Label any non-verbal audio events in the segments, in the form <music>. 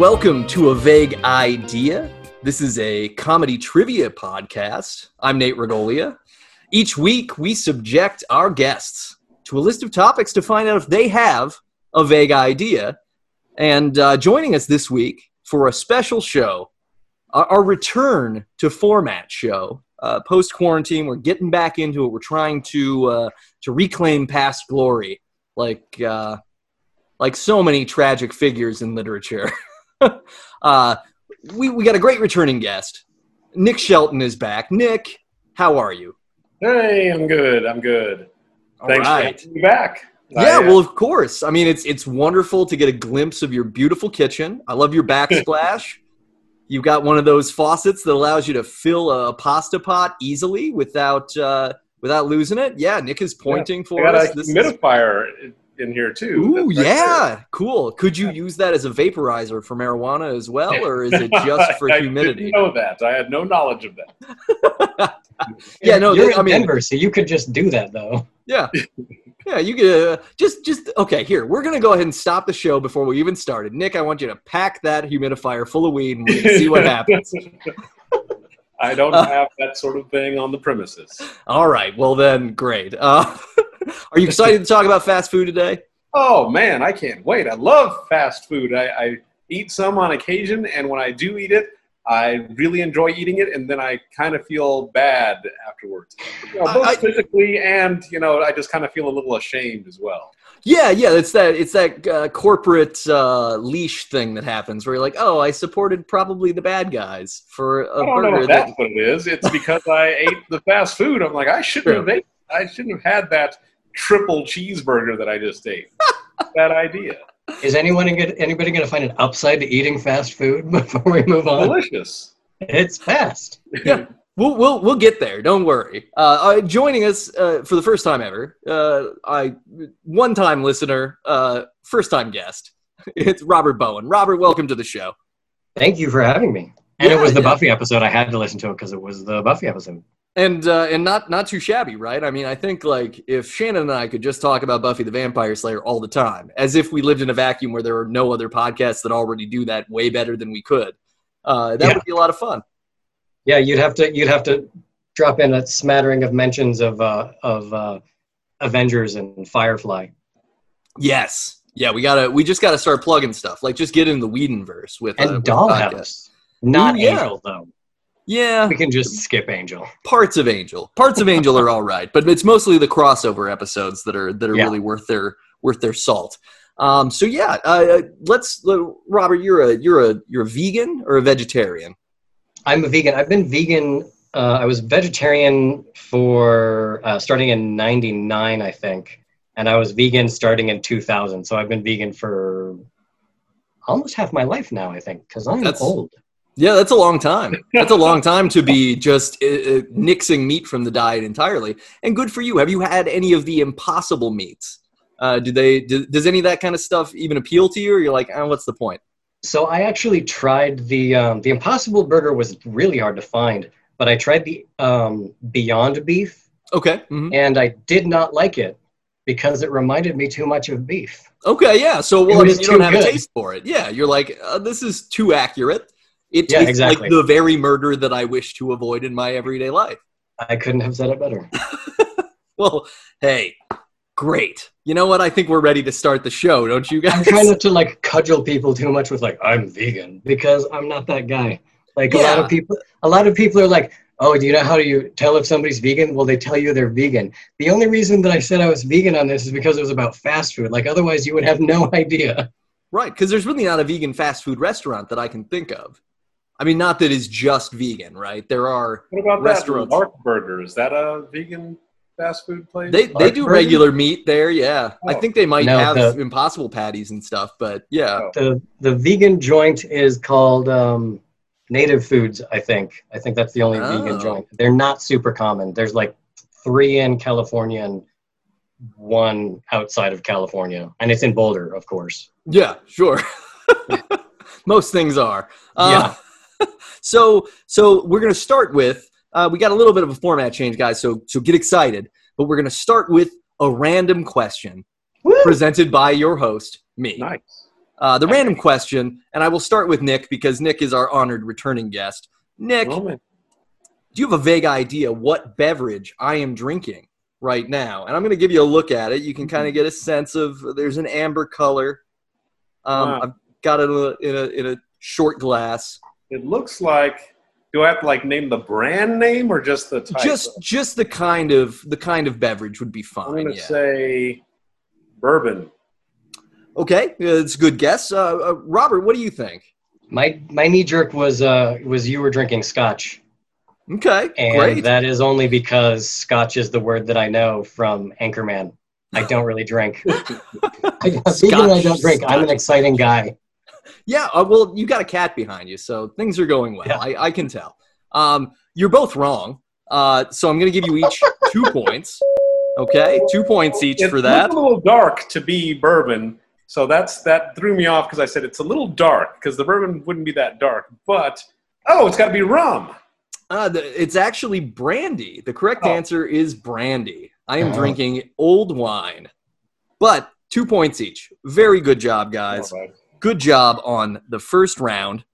Welcome to A Vague Idea. This is a comedy trivia podcast. I'm Nate Regolia. Each week, we subject our guests to a list of topics to find out if they have a vague idea. And uh, joining us this week for a special show, our, our return to format show. Uh, Post quarantine, we're getting back into it. We're trying to uh, to reclaim past glory, like uh, like so many tragic figures in literature. <laughs> <laughs> uh, we, we got a great returning guest. Nick Shelton is back. Nick, how are you? Hey, I'm good. I'm good. All Thanks right. for having me back. Yeah, uh, well, of course. I mean, it's it's wonderful to get a glimpse of your beautiful kitchen. I love your backsplash. <laughs> You've got one of those faucets that allows you to fill a pasta pot easily without uh, without losing it. Yeah, Nick is pointing I for us. a This is- humidifier in here too. Ooh, That's right yeah, cool. Could you use that as a vaporizer for marijuana as well, or is it <laughs> just for I humidity? didn't know that. I had no knowledge of that. <laughs> Yeah, no, You're they- I in mean- Denver, so you could just do that though. Yeah. <laughs> Yeah, you could uh, just just okay. Here, we're gonna go ahead and stop the show before we even started. Nick, I want you to pack that humidifier full of weed and we're see what happens. I don't Uh, have that sort of thing on the premises. All right, well then, great. Uh, are you excited to talk about fast food today? Oh man, I can't wait. I love fast food. I, I eat some on occasion, and when I do eat it, I really enjoy eating it, and then I kind of feel bad afterwards. You know, both I- physically and you know, I just kind of feel a little ashamed as well. Yeah, yeah. It's that it's that uh, corporate uh, leash thing that happens where you're like, oh, I supported probably the bad guys for a I don't know burger that that's what it is. It's because I <laughs> ate the fast food. I'm like, I shouldn't True. have ate. I shouldn't have had that triple cheeseburger that I just ate. <laughs> Bad idea. Is anyone gonna, anybody going to find an upside to eating fast food <laughs> before we move on? Delicious. It's fast. <laughs> Yeah. We'll, we'll, we'll get there. Don't worry. Uh, uh, joining us uh, for the first time ever, uh, I one time listener, uh, first time guest. It's Robert Bowen. Robert, welcome to the show. Thank you for having me. And Yeah, it was the yeah. Buffy episode. I had to listen to it because it was the Buffy episode. And uh, and not not too shabby, right? I mean, I think like if Shannon and I could just talk about Buffy the Vampire Slayer all the time, as if we lived in a vacuum where there are no other podcasts that already do that way better than we could, uh, that Yeah. would be a lot of fun. Yeah, you'd have to you'd have to drop in a smattering of mentions of uh, of uh, Avengers and Firefly. Yes, yeah, we gotta we just gotta start plugging stuff. Like just get in the Whedonverse with And uh, with. Dollhouse. Not. Angel though. Yeah, We can just skip Angel. parts of Angel. Parts of Angel are all right, but it's mostly the crossover episodes that are that are Yeah. really worth their worth their salt. Um, so yeah, uh, let's uh, Robert, you're a you're a you're a vegan or a vegetarian? I'm a vegan. I've been vegan. Uh, I was vegetarian for uh, starting in '99, I think, and I was vegan starting in 2000. So I've been vegan for almost half my life now. I think because I'm That's- old. Yeah, that's a long time. That's a long time to be just uh, uh, nixing meat from the diet entirely. And good for you. Have you had any of the impossible meats? Uh, do they? Do, does any of that kind of stuff even appeal to you? Or you're like, oh, what's the point? So I actually tried the um, the Impossible Burger was really hard to find, but I tried the um, Beyond Beef, Okay. mhm. and I did not like it because it reminded me too much of beef. Okay. Yeah. So well, I mean, you don't have a taste for it. Yeah. You're like, uh, this is too accurate. It Yeah, tastes exactly. like the very murder that I wish to avoid in my everyday life. I couldn't have said it better. <laughs> Well, hey, great. You know what? I think we're ready to start the show, don't you guys? I'm trying not to like cudgel people too much with like I'm vegan because I'm not that guy. Like a lot of people, a lot of people are like, "Oh, do you know how do you tell if somebody's vegan?" Well, they tell you they're vegan. The only reason that I said I was vegan on this is because it was about fast food. Like otherwise, you would have no <laughs> idea. Right, because there's really not a vegan fast food restaurant that I can think of. I mean, not that is just vegan, right? There are What about Restaurants. that Lark Burger? Is that a vegan fast food place? they they do Burger? regular meat there, yeah. I Oh. think they might No, have the- impossible patties and stuff, but yeah. Oh. The the vegan joint is called um, Native Foods. I think. I think that's the only Oh. vegan joint. They're not super common. There's like three in California and one outside of California, and it's in Boulder, of course. Yeah, sure. <laughs> Most things are. Uh, so so we're gonna start with uh, we got a little bit of a format change, guys. So so get excited. But we're gonna start with a random question Woo! presented by your host, me. Nice. Uh, the random question, and I will start with Nick because Nick is our honored returning guest. Nick, Oh, man. do you have a vague idea what beverage I am drinking right now? And I'm going to give you a look at it. You can kind of get a sense of there's an amber color. Um, Wow. I've got it in a, in a in a short glass. It looks like. Do I have to like name the brand name or just the type? Just just the kind of the kind of beverage would be fine. I'm gonna Yeah. say bourbon. Okay, it's a good guess. Uh, uh, Robert, what do you think? My my knee jerk was uh was you were drinking scotch, Okay, and great. that is only because scotch is the word that I know from Anchorman. I don't really drink. I, <laughs> vegan, I don't drink. I'm an exciting guy. Yeah, uh, well, you got a cat behind you, so things are going well. Yeah. I, I can tell. Um, you're both wrong, uh, so I'm going to give you each two <laughs> points. Okay, two points each It for that. a little dark to be bourbon, so that's that threw me off because I said it's a little dark because the bourbon wouldn't be that dark. But oh, it's got to be rum. Uh, the, it's actually brandy. The correct Oh. answer is brandy. I am Oh. drinking old wine, but two points each. Very good job, guys. Right. Good job on the first round.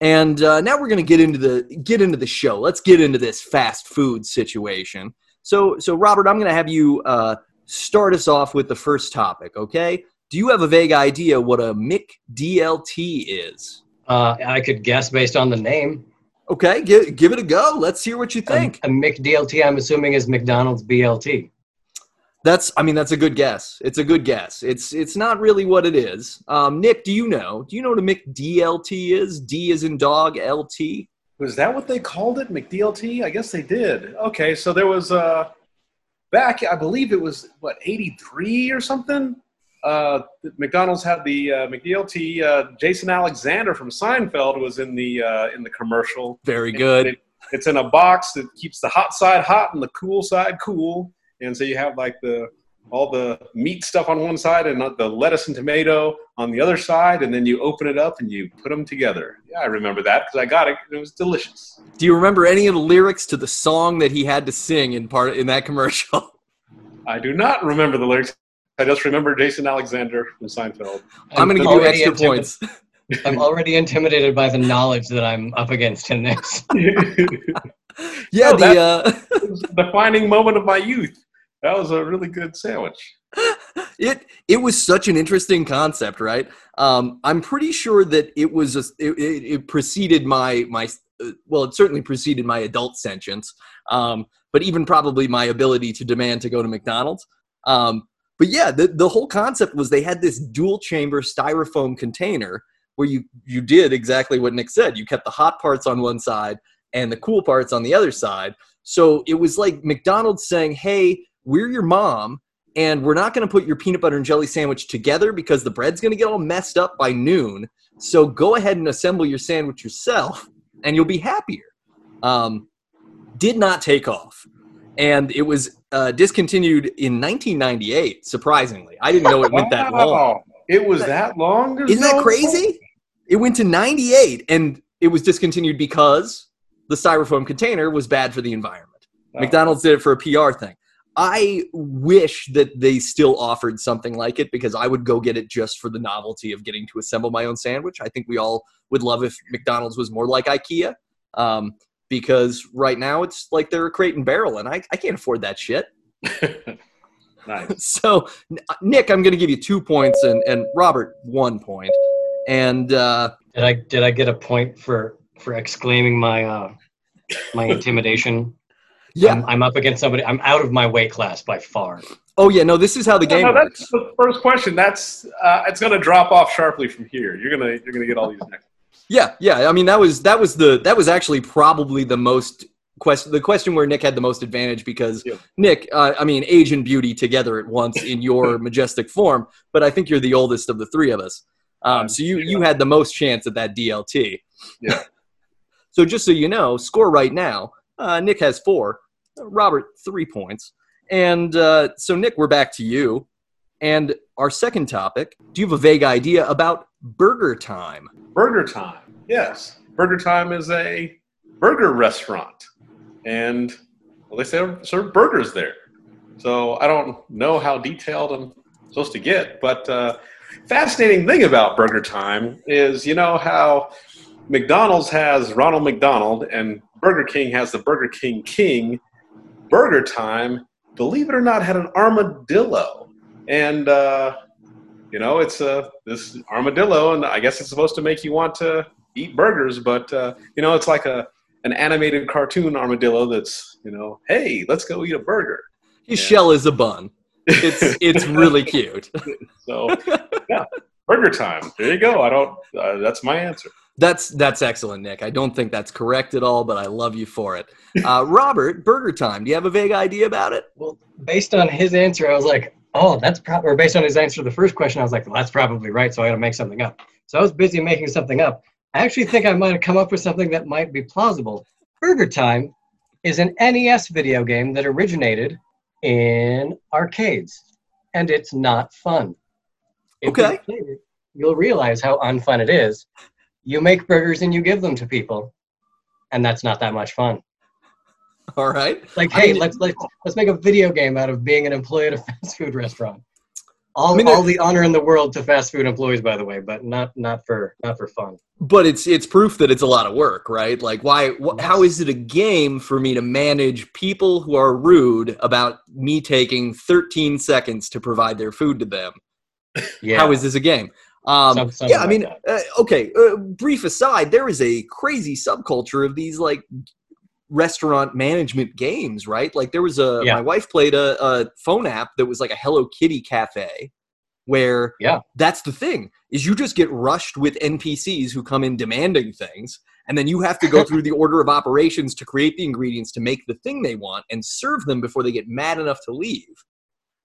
And uh, now we're going to get into the get into the show. Let's get into this fast food situation. So so robert i'm going to have you uh, start us off with the first topic okay? Do you have a vague idea what a mcdlt is? Uh, I could guess based on the name. okay give, give it a go. Let's hear what you think. A, a McDLT, I'm assuming, is McDonald's BLT. That's i mean that's a good guess it's a good guess it's it's not really what it is um, nick do you know do you know what a mcdlt is d is in dog lt Was that what they called it, McDLT? I guess they did. Okay, so there was uh, back, I believe it was what '83 or something. Uh, McDonald's had the uh, McDLT. Uh, Jason Alexander from Seinfeld was in the uh, in the commercial. very good It- it's in a box that keeps the hot side hot and the cool side cool. And so you have like the all the meat stuff on one side and the lettuce and tomato on the other side, and then you open it up and you put them together. Yeah, I remember that because I got it. and It was delicious. Do you remember any of the lyrics to the song that he had to sing in part in that commercial? <laughs> I do not remember the lyrics. I just remember Jason Alexander from Seinfeld. I'm, going to give you already extra intimi- points. <laughs> I'm already intimidated by the knowledge that I'm up against in this. <laughs> Yeah, Oh, the uh, the defining moment of my youth. That was a really good sandwich. <laughs> it it was such an interesting concept, right? Um, I'm pretty sure that it was a, it, it, preceded my my well, it certainly preceded my adult sentience, um, but even probably my ability to demand to go to McDonald's. Um, but yeah, the the whole concept was they had this dual chamber styrofoam container where you you did exactly what Nick said. You kept the hot parts on one side and the cool parts on the other side. So it was like McDonald's saying, "Hey, we're your mom." and we're not going to put your peanut butter and jelly sandwich together because the bread's going to get all messed up by noon. So go ahead and assemble your sandwich yourself, and you'll be happier. Um, did not take off, and it was uh, discontinued in 1998. Surprisingly, I didn't know it went that long. It was that long? There's Isn't that no- crazy? It went to 98, and it was discontinued because the styrofoam container was bad for the environment. Wow. McDonald's did it for a PR thing. I wish that they still offered something like it because I would go get it just for the novelty of getting to assemble my own sandwich. I think we all would love if McDonald's was more like IKEA um, because right now it's like they're a crate and barrel, and I, I can't afford that shit. <laughs> nice. <laughs> So, Nick, I'm going to give you two points, and, and Robert, one point. And uh, Did I did I get a point for for exclaiming my uh my intimidation? Yeah, I'm, I'm up against somebody. I'm out of my weight class by far. oh, yeah, no, this is how the game no, works. that's the first question. That's uh, it's going to drop off sharply from here. You're gonna you're gonna get all these next. Yeah, yeah. I mean, that was that was the that was actually probably the most question the question where Nick had the most advantage because Yeah. Nick, uh, I mean, age and beauty together at once in your <laughs> majestic form. But I think you're the oldest of the three of us, um, Um, so you you had the most chance at that DLT. Yeah. <laughs> so just so you know, score right now, uh, Nick has four, Robert three points, and uh, so Nick, we're back to you. And our second topic: Do you have a vague idea about Burger Time? Burger Time. Yes, Burger Time is a burger restaurant, and well, they serve, serve burgers there. So I don't know how detailed I'm supposed to get, but uh, fascinating thing about Burger Time is you know how McDonald's has Ronald McDonald and Burger King has the Burger King King. Burger Time, believe it or not, had an armadillo, and uh, you know it's uh, this armadillo, and I guess it's supposed to make you want to eat burgers, but uh, you know it's like a an animated cartoon armadillo that's you know, hey, let's go eat a burger. His shell is a bun. It's <laughs> it's really cute. So yeah, burger time. There you go. I don't. Uh, that's my answer. That's that's excellent, Nick. I don't think that's correct at all, but I love you for it. Uh, <laughs> Robert, Burger Time. Do you have a vague idea about it? Well, based on his answer, I was like, oh, that's probably, or based on his answer to the first question, I was like, well, that's probably right. So I got to make something up. So I was busy making something up. I actually think I might have come up with something that might be plausible. Burger Time is an NES video game that originated in arcades, and it's not fun. If you Okay. played it, you'll realize how unfun it is. You make burgers and you give them to people, and that's not that much fun. All right. Like, I hey, mean- let's let's let's make a video game out of being an employee at a <laughs> fast food restaurant. All, I mean, all the honor in the world to fast food employees, by the way, but not not for not for fun. But it's it's proof that it's a lot of work, right? Like, why? Wh- how is it a game for me to manage people who are rude about me taking 13 seconds to provide their food to them? Yeah. How is this a game? Um, Some- yeah, I like mean, uh, okay. Uh, brief aside, there is a crazy subculture of these like restaurant management games, right? Like there was a Yeah. my wife played a, a phone app that was like a Hello Kitty cafe, where Yeah. that's the thing is you just get rushed with NPCs who come in demanding things, and then you have to go <laughs> through the order of operations to create the ingredients to make the thing they want and serve them before they get mad enough to leave.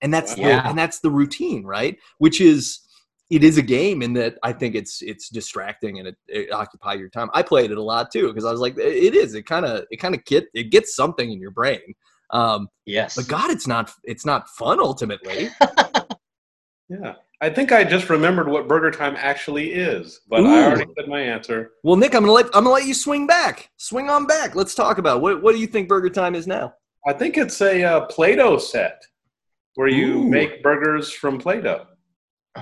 And that's Yeah. the and that's the routine, right? Which is it is a game in that I think it's it's distracting and it, it occupy your time. I played it a lot too because I was like, it is. It kind of it kind of get it gets something in your brain. Um, yes. but God, it's not it's not fun ultimately. <laughs> Yeah. I think I just remembered what burger time actually is, but Ooh. I already said my answer. well, Nick, I'm gonna let I'm gonna let you swing back, swing on back. Let's talk about it. what what do you think Burger Time is now? I think it's a uh, Play-Doh set where you Ooh. make burgers from Play-Doh.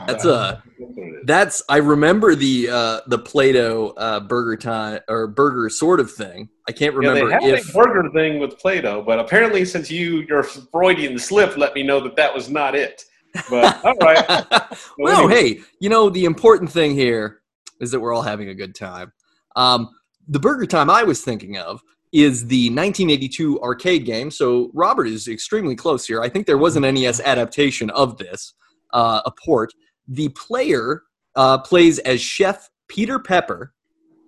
That's a That's it is. that's I remember the uh, the Play-Doh uh, Burger Time or burger sort of thing. I can't Yeah, remember they had if a burger thing with Play-Doh, but apparently, since you your Freudian slip let me know that that was not it. But <laughs> all right, well, anyway. hey, you know the important thing here is that we're all having a good time. Um, the Burger Time I was thinking of is the 1982 arcade game. So Robert is extremely close here. I think there was an NES adaptation of this, uh, a port. The player uh, plays as Chef Peter Pepper,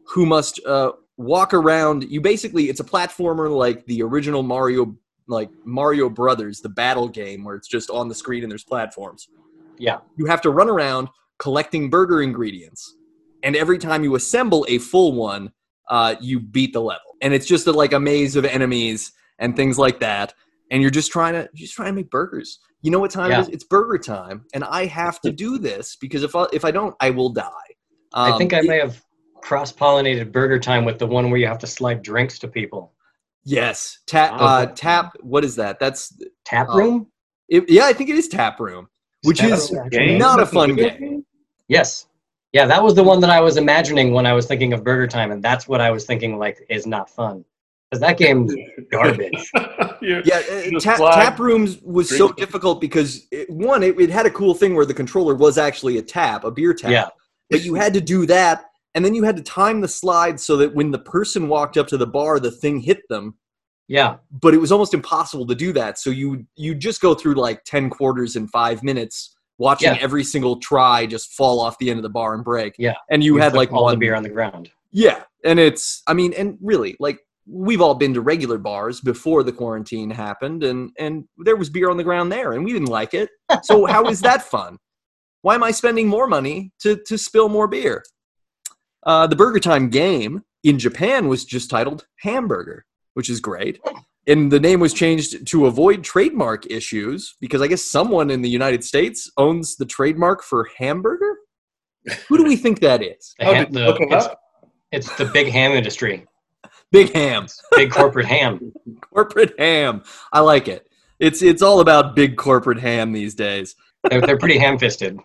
who must uh, walk around. You basically, it's a platformer like the original Mario, like Mario Brothers, the battle game where it's just on the screen and there's platforms. Yeah. You have to run around collecting burger ingredients, and every time you assemble a full one, uh, you beat the level. And it's just a, like a maze of enemies and things like that. And you're just trying to you're just trying to make burgers. You know what time Yeah. it is? It's burger time, and I have to do this because if I, if I don't, I will die. I Um, think I it- may have cross pollinated Burger Time with the one where you have to slide drinks to people. Yes, tap. Uh, tap. What is that? That's Tap Oh. room? it, yeah. I think it is tap room, which Tap is room, not a fun game. Yes. Yeah, that was the one that I was imagining when I was thinking of Burger Time, and that's what I was thinking like is not fun. Because that game's garbage. <laughs> You- Yeah, uh, Just tap, tap rooms was so difficult because it, one, it, it had a cool thing where the controller was actually a tap, a beer tap. Yeah. But you had to do that, and then you had to time the slide so that when the person walked up to the bar, the thing hit them. Yeah. But it was almost impossible to do that. So you you just go through like ten quarters in five minutes, watching Yeah. every single try just fall off the end of the bar and break. Yeah. and you, had like all one the beer on the ground. yeah, and it's I mean, and really, like we've all been to regular bars before the quarantine happened, and and there was beer on the ground there, and we didn't like it. So how is that <laughs> fun? Why am I spending more money to to spill more beer? Uh, the Burger Time game in Japan was just titled Hamburger, which is great. And the name was changed to avoid trademark issues because I guess someone in the United States owns the trademark for hamburger. Who do we think that is? The Oh, did the- look it's, it's the big ham industry, Big Ham. big corporate ham. <laughs> corporate ham. I like it. It's it's all about big corporate ham these days. They're, they're pretty ham fisted.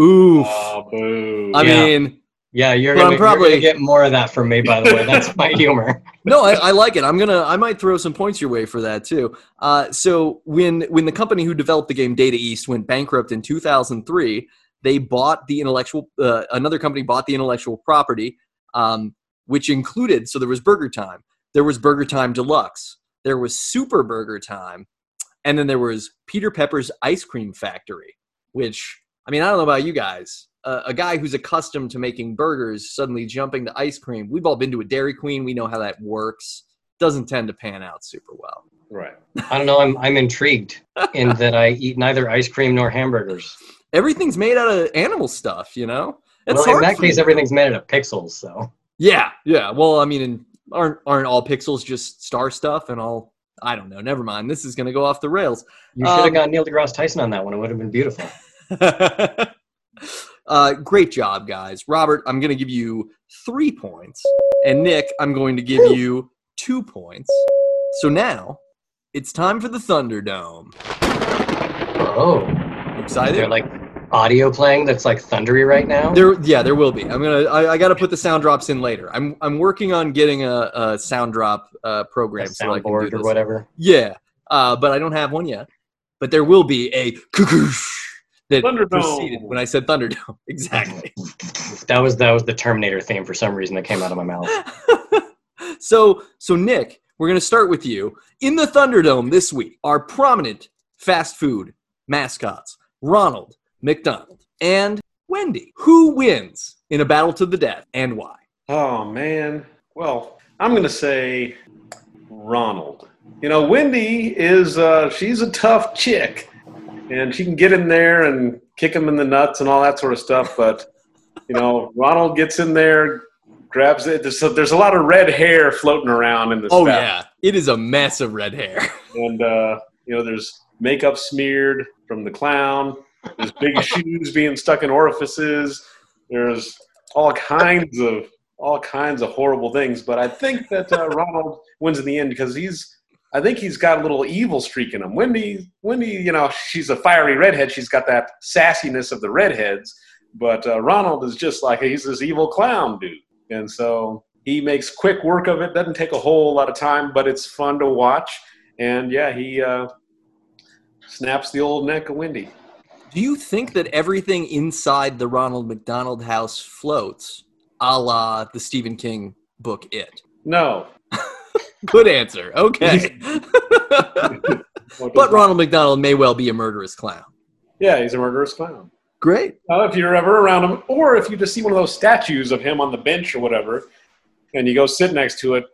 Oof. Oh, boo. I Yeah. mean, Yeah, you're But I'm probably- you're gonna get more of that from me. By the way, that's my humor. <laughs> no, I, I like it. I'm gonna. I might throw some points your way for that too. Uh, so when when the company who developed the game Data East went bankrupt in 2003, they bought the intellectual. Uh, another company bought the intellectual property, um, which included. So there was Burger Time. There was Burger Time Deluxe. There was Super Burger Time, and then there was Peter Pepper's Ice Cream Factory. Which I mean, I don't know about you guys. Uh, a guy who's accustomed to making burgers suddenly jumping to ice cream. We've all been to a Dairy Queen. We know how that works. Doesn't tend to pan out super well. right. I don't know. I'm I'm intrigued <laughs> in that I eat neither ice cream nor hamburgers. Everything's made out of animal stuff, you know. It's well, in that case, everything's made out of pixels. So Yeah, yeah. Well, I mean, aren't aren't all pixels just star stuff and all? I don't know. Never mind. This is going to go off the rails. you should have Um, got Neil deGrasse Tyson on that one. It would have been beautiful. <laughs> uh, great job, guys. Robert, I'm going to give you three points, and Nick, I'm going to give you two points. So now it's time for the Thunderdome. Oh, excited? they're like audio playing that's like thundery right now. There, yeah, there will be. I'm gonna. I, I got to put the sound drops in later. I'm. I'm working on getting a, a sound drop uh, a program so I can do soundboard or whatever. Yeah, uh, but I don't have one yet. But there will be a cuckoosh that Thunderdome. preceded when I said Thunderdome. <laughs> Exactly. That was that was the Terminator theme for some reason that came out of my mouth. <laughs> so, so Nick, we're gonna start with you in the Thunderdome this week. Our prominent fast food mascots: Ronald McDonald and Wendy. Who wins in a battle to the death, and why? Oh man. Well, I'm gonna say Ronald. You know, Wendy is uh, she's a tough chick, and she can get in there and kick him in the nuts and all that sort of stuff. But you know, Ronald gets in there, grabs it. There's a, there's a lot of red hair floating around in this. Oh battle. yeah, it is a mess of red hair. and uh, you know there's makeup smeared from the clown there's big shoes being stuck in orifices. There's all kinds of all kinds of horrible things. But i think that uh, ronald wins in the end because he's i think he's got a little evil streak in him. Wendy wendy you know she's a fiery redhead. She's got that sassiness of the redheads. But uh, ronald is just like he's this evil clown dude. And so he makes quick work of it. Doesn't take a whole lot of time but it's fun to watch. And yeah, he uh, snaps the old neck of Wendy. Do you think that everything inside the Ronald McDonald house floats, a la the Stephen King book It? No. <laughs> Good answer. Okay. <laughs> but Ronald McDonald may well be a murderous clown. Yeah, he's a murderous clown. Great. Uh, if you're ever around him, or if you just see one of those statues of him on the bench or whatever, and you go sit next to it,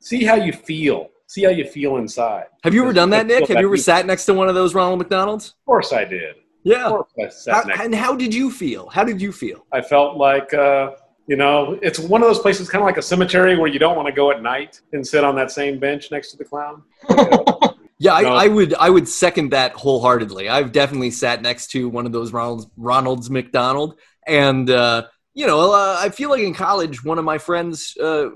see how you feel. See how you feel inside. Have you ever done that, Nick? Have you ever sat next to one of those Ronald McDonalds? Of course I did. Yeah. course I sat How, and how did you feel? How did you feel? I felt like, uh, you know, it's one of those places, kind of like a cemetery, where you don't want to go at night and sit on that same bench next to the clown. <laughs> Yeah, I, No. I would I would second that wholeheartedly. I've definitely sat next to one of those Ronald's Ronald's McDonald, and uh, you know, uh, I feel like in college, one of my friends uh,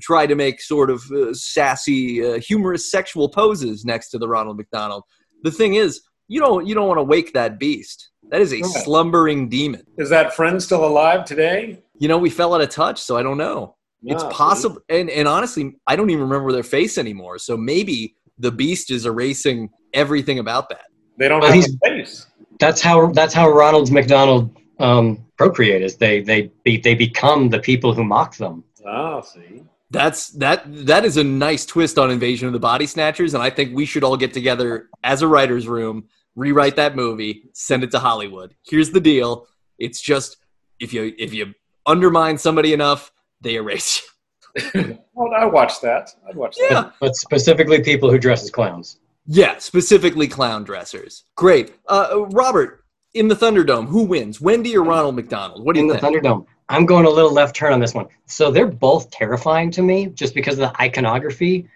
tried to make sort of uh, sassy, uh, humorous sexual poses next to the Ronald McDonald. The thing is, you don't you don't want to wake that beast. That is a Right. slumbering demon. Is that friend still alive today? You know, we fell out of touch, so I don't know. It's possible, and and honestly, I don't even remember their face anymore. So maybe the beast is erasing everything about that. They don't Well, have he's- a face. That's how that's how Ronald McDonald um, procreate is they they be, they become the people who mock them. Oh, see. That's that that is a nice twist on Invasion of the Body Snatchers, and I think we should all get together as a writers' room, rewrite that movie, send it to Hollywood. Here's the deal: it's just if you if you undermine somebody enough, they erase you. <laughs> Well, I watched that. I'd watch you. that. Yeah, But, but specifically people who dress as clowns. yeah, specifically clown dressers. Great, uh, Robert. In the Thunderdome, who wins, Wendy or Ronald McDonald? What do in you the think? Thunderdome. I'm going a little left turn on this one. So they're both terrifying to me just because of the iconography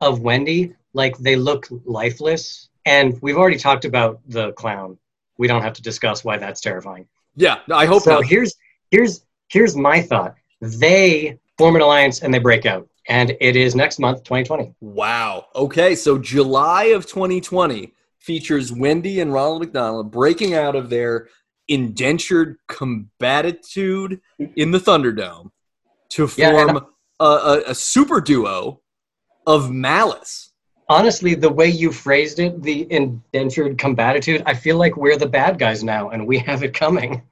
of Wendy. Like they look lifeless. And we've already talked about the clown. We don't have to discuss why that's terrifying. yeah, I hope so not. here's here's here's my thought. They form an alliance and they break out. And it is next month, 2020. Wow. Okay, so July of 2020 features Wendy and Ronald McDonald breaking out of their indentured combatitude in the Thunderdome to Yeah, form a, a, a super duo of malice. Honestly, the way you phrased it, the indentured combatitude, I feel like we're the bad guys now and we have it coming.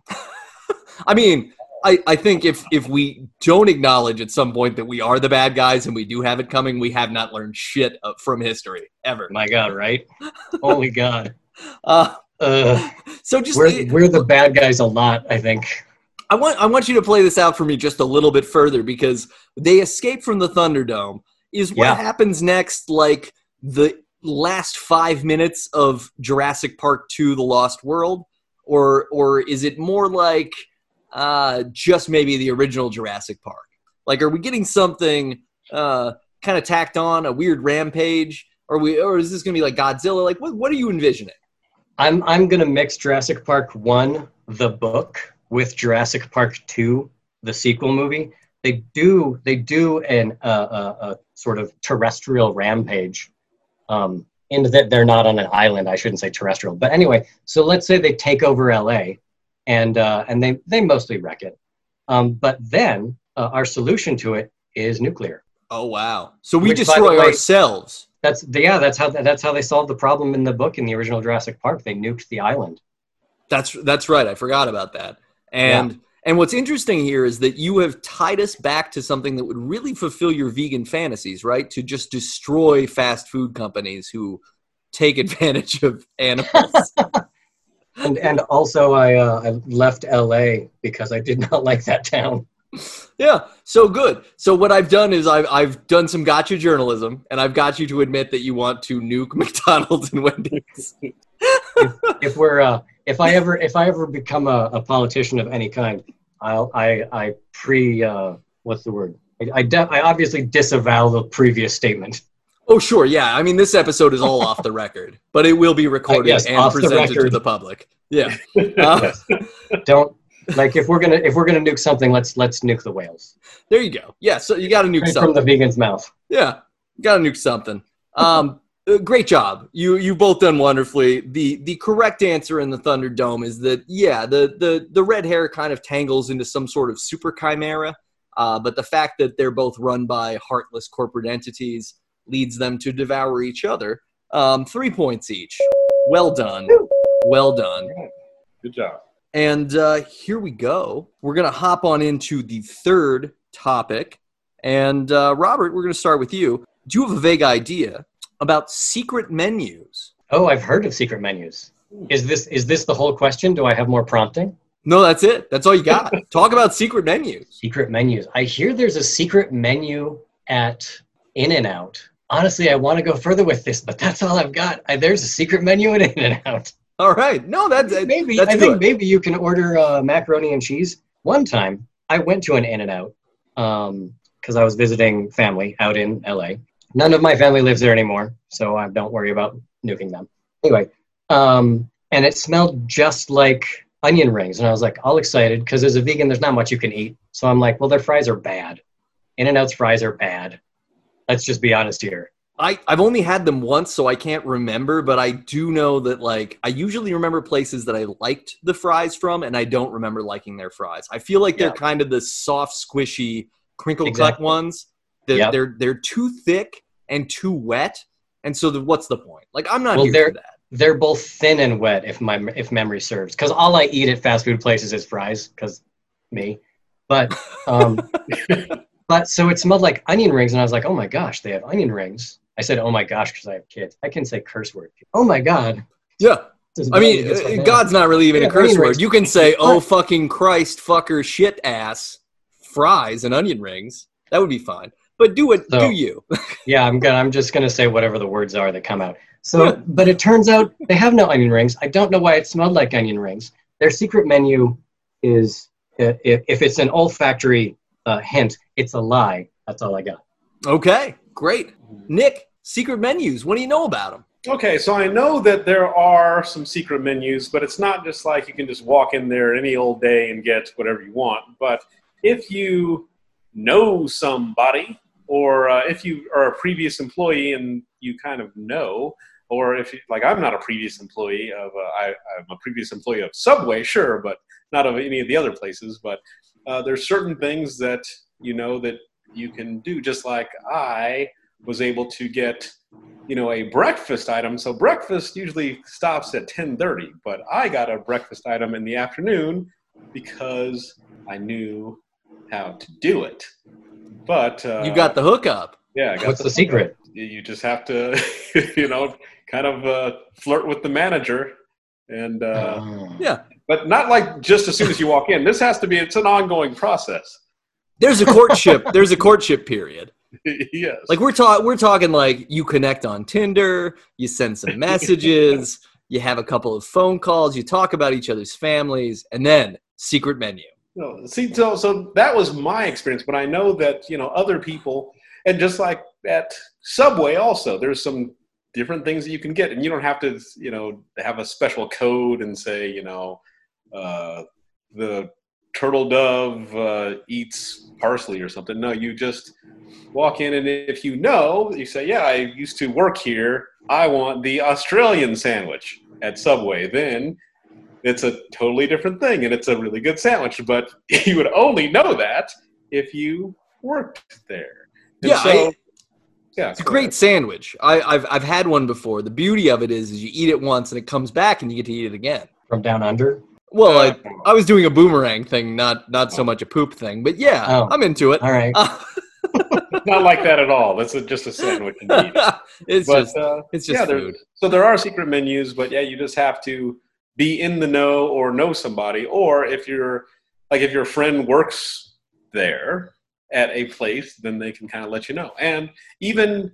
<laughs> I mean, I, I think if if we don't acknowledge at some point that we are the bad guys and we do have it coming, we have not learned shit uh, from history ever. My God, right? Holy God. <laughs> Uh, Uh, so just we're, we're the bad guys a lot, I think. I want I want you to play this out for me just a little bit further because they escape from the Thunderdome. Is what Yeah. happens next like the last five minutes of Jurassic Park 2 The Lost World? Or or is it more like uh, just maybe the original Jurassic Park? Like are we getting something uh, kind of tacked on, a weird rampage? Or we or is this gonna be like Godzilla? Like what what are you envisioning? I'm I'm gonna mix Jurassic Park one, the book, with Jurassic Park two, the sequel movie. They do they do an uh, uh, uh, sort of terrestrial rampage, um, in that they're not on an island. I shouldn't say terrestrial, but anyway. So let's say they take over L.A. and uh, and they they mostly wreck it. Um, but then uh, our solution to it is nuclear. Oh wow. So we Which, destroy way- ourselves. That's yeah. That's how that's how they solved the problem in the book in the original Jurassic Park. They nuked the island. That's that's right. I forgot about that. And and what's interesting here is that you have tied us back to something that would really fulfill your vegan fantasies, right? To just destroy fast food companies who take <laughs> advantage of animals. <laughs> and and also I uh, I left L.A. because I did <laughs> not like that town. yeah, so good. So what I've done is I've I've done some gotcha journalism, and I've got you to admit that you want to nuke McDonald's and Wendy's. If we're uh, if I ever if I ever become a, a politician of any kind, I'll I I pre uh, what's the word? I I, de- I obviously disavow the previous statement. Oh sure, yeah. I mean, this episode is all off the record, <laughs> but it will be recorded yes, and off the presented to the public. Yeah. <laughs> Uh, Don't like if we're gonna if we're gonna nuke something, let's let's nuke the whales There you go. Yeah, so you got to nuke Right something. from the vegan's mouth. yeah, got to nuke something. Um, uh, great job. You you both done wonderfully. The the correct answer in the Thunderdome is that yeah, the the the red hair kind of tangles into some sort of super chimera. Uh, but the fact that they're both run by heartless corporate entities leads them to devour each other. Um, three points each. Well done. Well done. Good job. And uh, here we go. We're going to hop on into the third topic. And uh, Robert, we're going to start with you. Do you have a vague idea about secret menus? Oh, I've heard of secret menus. Is this is this the whole question? Do I have more prompting? No, that's it. That's all you got. <laughs> Talk about secret menus. Secret menus. I hear there's a secret menu at In and Out. Honestly, I want to go further with this, but that's all I've got. I, there's a secret menu at In and Out. All right. No, that's Maybe That's I good. think maybe you can order uh, macaroni and cheese. One time, I went to an In and Out because I was visiting family out in LA. None of my family lives there anymore, so I don't worry about nuking them. Anyway, um, and it smelled just like onion rings, and I was like all excited because as a vegan, there's not much you can eat. So I'm like, well, their fries are bad. In and Out's fries are bad. Let's just be honest here. I, I've only had them once, so I can't remember, but I do know that, like, I usually remember places that I liked the fries from, and I don't remember liking their fries. I feel like they're kind of the soft, squishy, crinkle cut Exactly. ones. That Yep. They're they're too thick and too wet, and so the, what's the point? Like, I'm not Well, here they're- for that. They're both thin and wet, if my if memory serves. Because all I eat at fast food places is fries. Because me, but um, <laughs> but so it smelled like onion rings, and I was like, oh my gosh, they have onion rings. I said, oh my gosh, because I have kids. I can say curse word. Oh my god. Yeah, I mean, bad against my uh. God's not really even Yeah, a curse word. rings. You can say, "Oh fucking Christ, fucker, shit ass, fries and onion rings." That would be fine. But do it, So- do you? <laughs> Yeah, I'm gonna. I'm just gonna say whatever the words are that come out. So, but it turns out they have no onion rings. I don't know why it smelled like onion rings. Their secret menu is, uh, if, if it's an olfactory uh, hint, it's a lie. That's all I got. Okay, great. Nick, secret menus. What do you know about them? Okay, so I know that there are some secret menus, but it's not just like you can just walk in there any old day and get whatever you want. But if you know somebody or uh, if you are a previous employee and you kind of know, or if you, like I'm not a previous employee of uh, I, I'm a previous employee of Subway, sure, but not of any of the other places. But uh, there's certain things that you know that you can do, just like I was able to get you know a breakfast item so breakfast usually stops at 10:30 but I got a breakfast item in the afternoon because I knew how to do it but uh, you got the hookup. yeah I got What's the secret? you you just have to <laughs> you know kind of uh, flirt with the manager and uh, Oh. Yeah. but not like just as soon as you walk in this has to be it's an ongoing process There's a courtship. <laughs> there's a courtship period. yes Like we're talking, we're talking like you connect on Tinder, you send some <laughs> messages, you have a couple of phone calls, you talk about each other's families, and then secret menu. No, see, so so that was my experience, but I know that you know other people, and just like at Subway, also there's some different things that you can get, and you don't have to you know have a special code and say you know uh, the turtle dove uh, eats parsley or something. No, you just walk in, and if you know, you say, "Yeah, I used to work here. I want the Australian sandwich at Subway." Then it's a totally different thing and it's a really good sandwich but <laughs> you would only know that if you worked there And Yeah, I- yeah It's a great sandwich. I, I've I've had one before. The beauty of it is, is you eat it once and it comes back and you get to eat it again. From down under? Well, I, I was doing a boomerang thing, not not so much a poop thing, but yeah, Oh. I'm into it. All right. Uh, <laughs> not like that at all that's a, just a sandwich <laughs> indeed. it's but just uh, it's just yeah there- food. so there are secret menus but yeah you just have to be in the know or know somebody or if you're like if your friend works there at a place then they can kind of let you know and even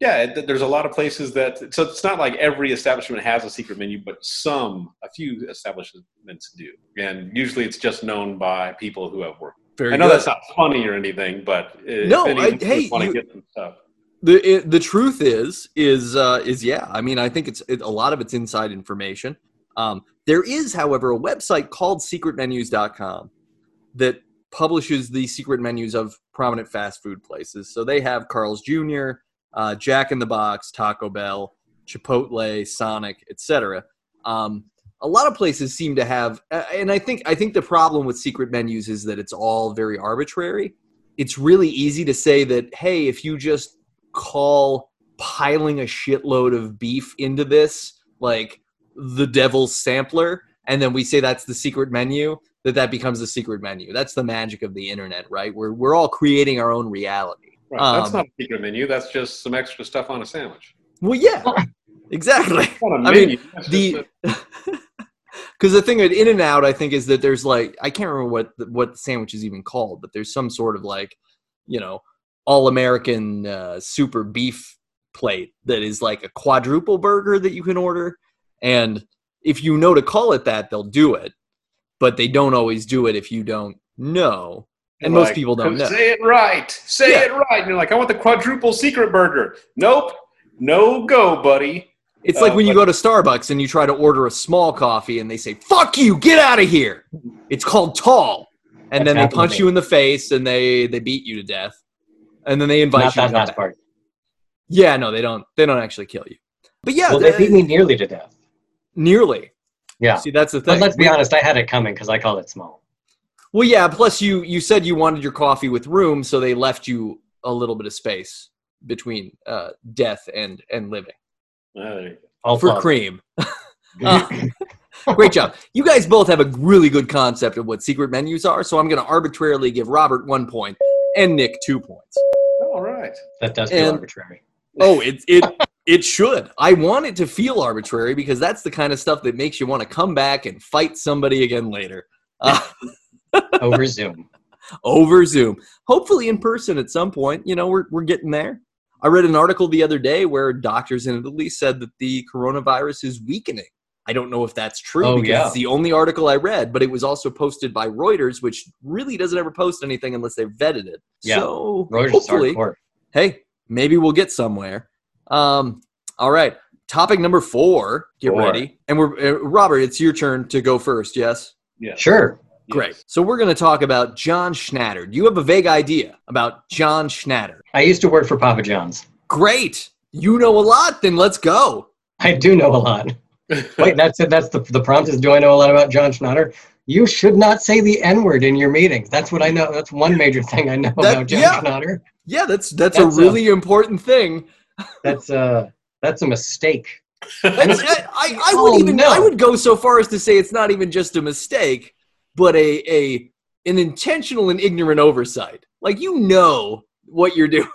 yeah there's a lot of places that so it's not like every establishment has a secret menu but some a few establishments do and usually it's just known by people who have worked Very i know good. that's not funny or anything but No, I- hey, want to get some stuff the it, the truth is is uh, is yeah. I mean, I think it's it, a lot of it's inside information. Um, there is, however, a website called secretmenus.com that publishes the secret menus of prominent fast food places. So they have Carl's Jr., uh, Jack in the Box, Taco Bell, Chipotle, Sonic, etc. Um, a lot of places seem to have, and I think I think the problem with secret menus is that it's all very arbitrary. It's really easy to say that, hey, if you just call piling a shitload of beef into this like the devil's sampler and then we say that's the secret menu that that becomes the secret menu. That's the magic of the internet right? We're, we're all creating our own reality. Right that's Um, not a secret menu that's just some extra stuff on a sandwich. Well yeah <laughs> exactly. It's not a I mean. That's the because <laughs> the thing at in and out i think is that there's like i can't remember what the, what the sandwich is even called but there's some sort of like you know all american uh, super beef plate that is like a quadruple burger that you can order and if you know to call it that they'll do it but they don't always do it if you don't know and most like, people don't know Say it right. Say Yeah. it right. And you're like, I want the quadruple secret burger. Nope. No go, buddy. It's like Uh, when you go to Starbucks and you try to order a small coffee and they say, fuck you, get out of here. It's called tall. And That's then they punch you in the face and they, they beat you to death. And then they invite Not you to that come last part. Yeah, no, they don't they don't actually kill you. But yeah, Well, they the- beat me nearly to death. Nearly. Yeah. See, that's the But thing. let's be honest, I had it coming because I called it small. Well, yeah, plus you you said you wanted your coffee with room, so they left you a little bit of space between uh, death and and living. Uh, there you go. All For plausible. cream. <laughs> Uh, Great job. You guys both have a really good concept of what secret menus are, so I'm going to arbitrarily give Robert one point and Nick two points. All right. That does feel And- arbitrary. Oh, it it it should. I want it to feel arbitrary because that's the kind of stuff that makes you want to come back and fight somebody again later. Uh, <laughs> Over Zoom. <laughs> over Zoom, hopefully in person at some point. You know, we're we're getting there. I read an article the other day where doctors in Italy said that the coronavirus is weakening. I don't know if that's true Oh, because yeah. it's the only article I read, but it was also posted by Reuters, which really doesn't ever post anything unless they've vetted it. Yeah. So Reuters hopefully, hey, maybe we'll get somewhere. Um, all right, topic number four. Get Four. ready, and we're uh, Robert. It's your turn to go first. Yes. Yeah. Sure. Great. Yes. So we're going to talk about John Schnatter. Do you have a vague idea about John Schnatter? I used to work for Papa John's. Great. You know a lot. Then let's go. I do know a lot. <laughs> Wait, that's it. That's the the prompt. Is do I know a lot about John Schnatter? You should not say the N word in your meetings. That's what I know. That's one major thing I know That- about John yeah. Schnatter. Yeah, that's that's, That's a a- really important thing. That's uh that's a mistake. That's- I, I, I Oh, would even no. I would go so far as to say it's not even just a mistake, but a a an intentional and ignorant oversight. Like you know what you're doing.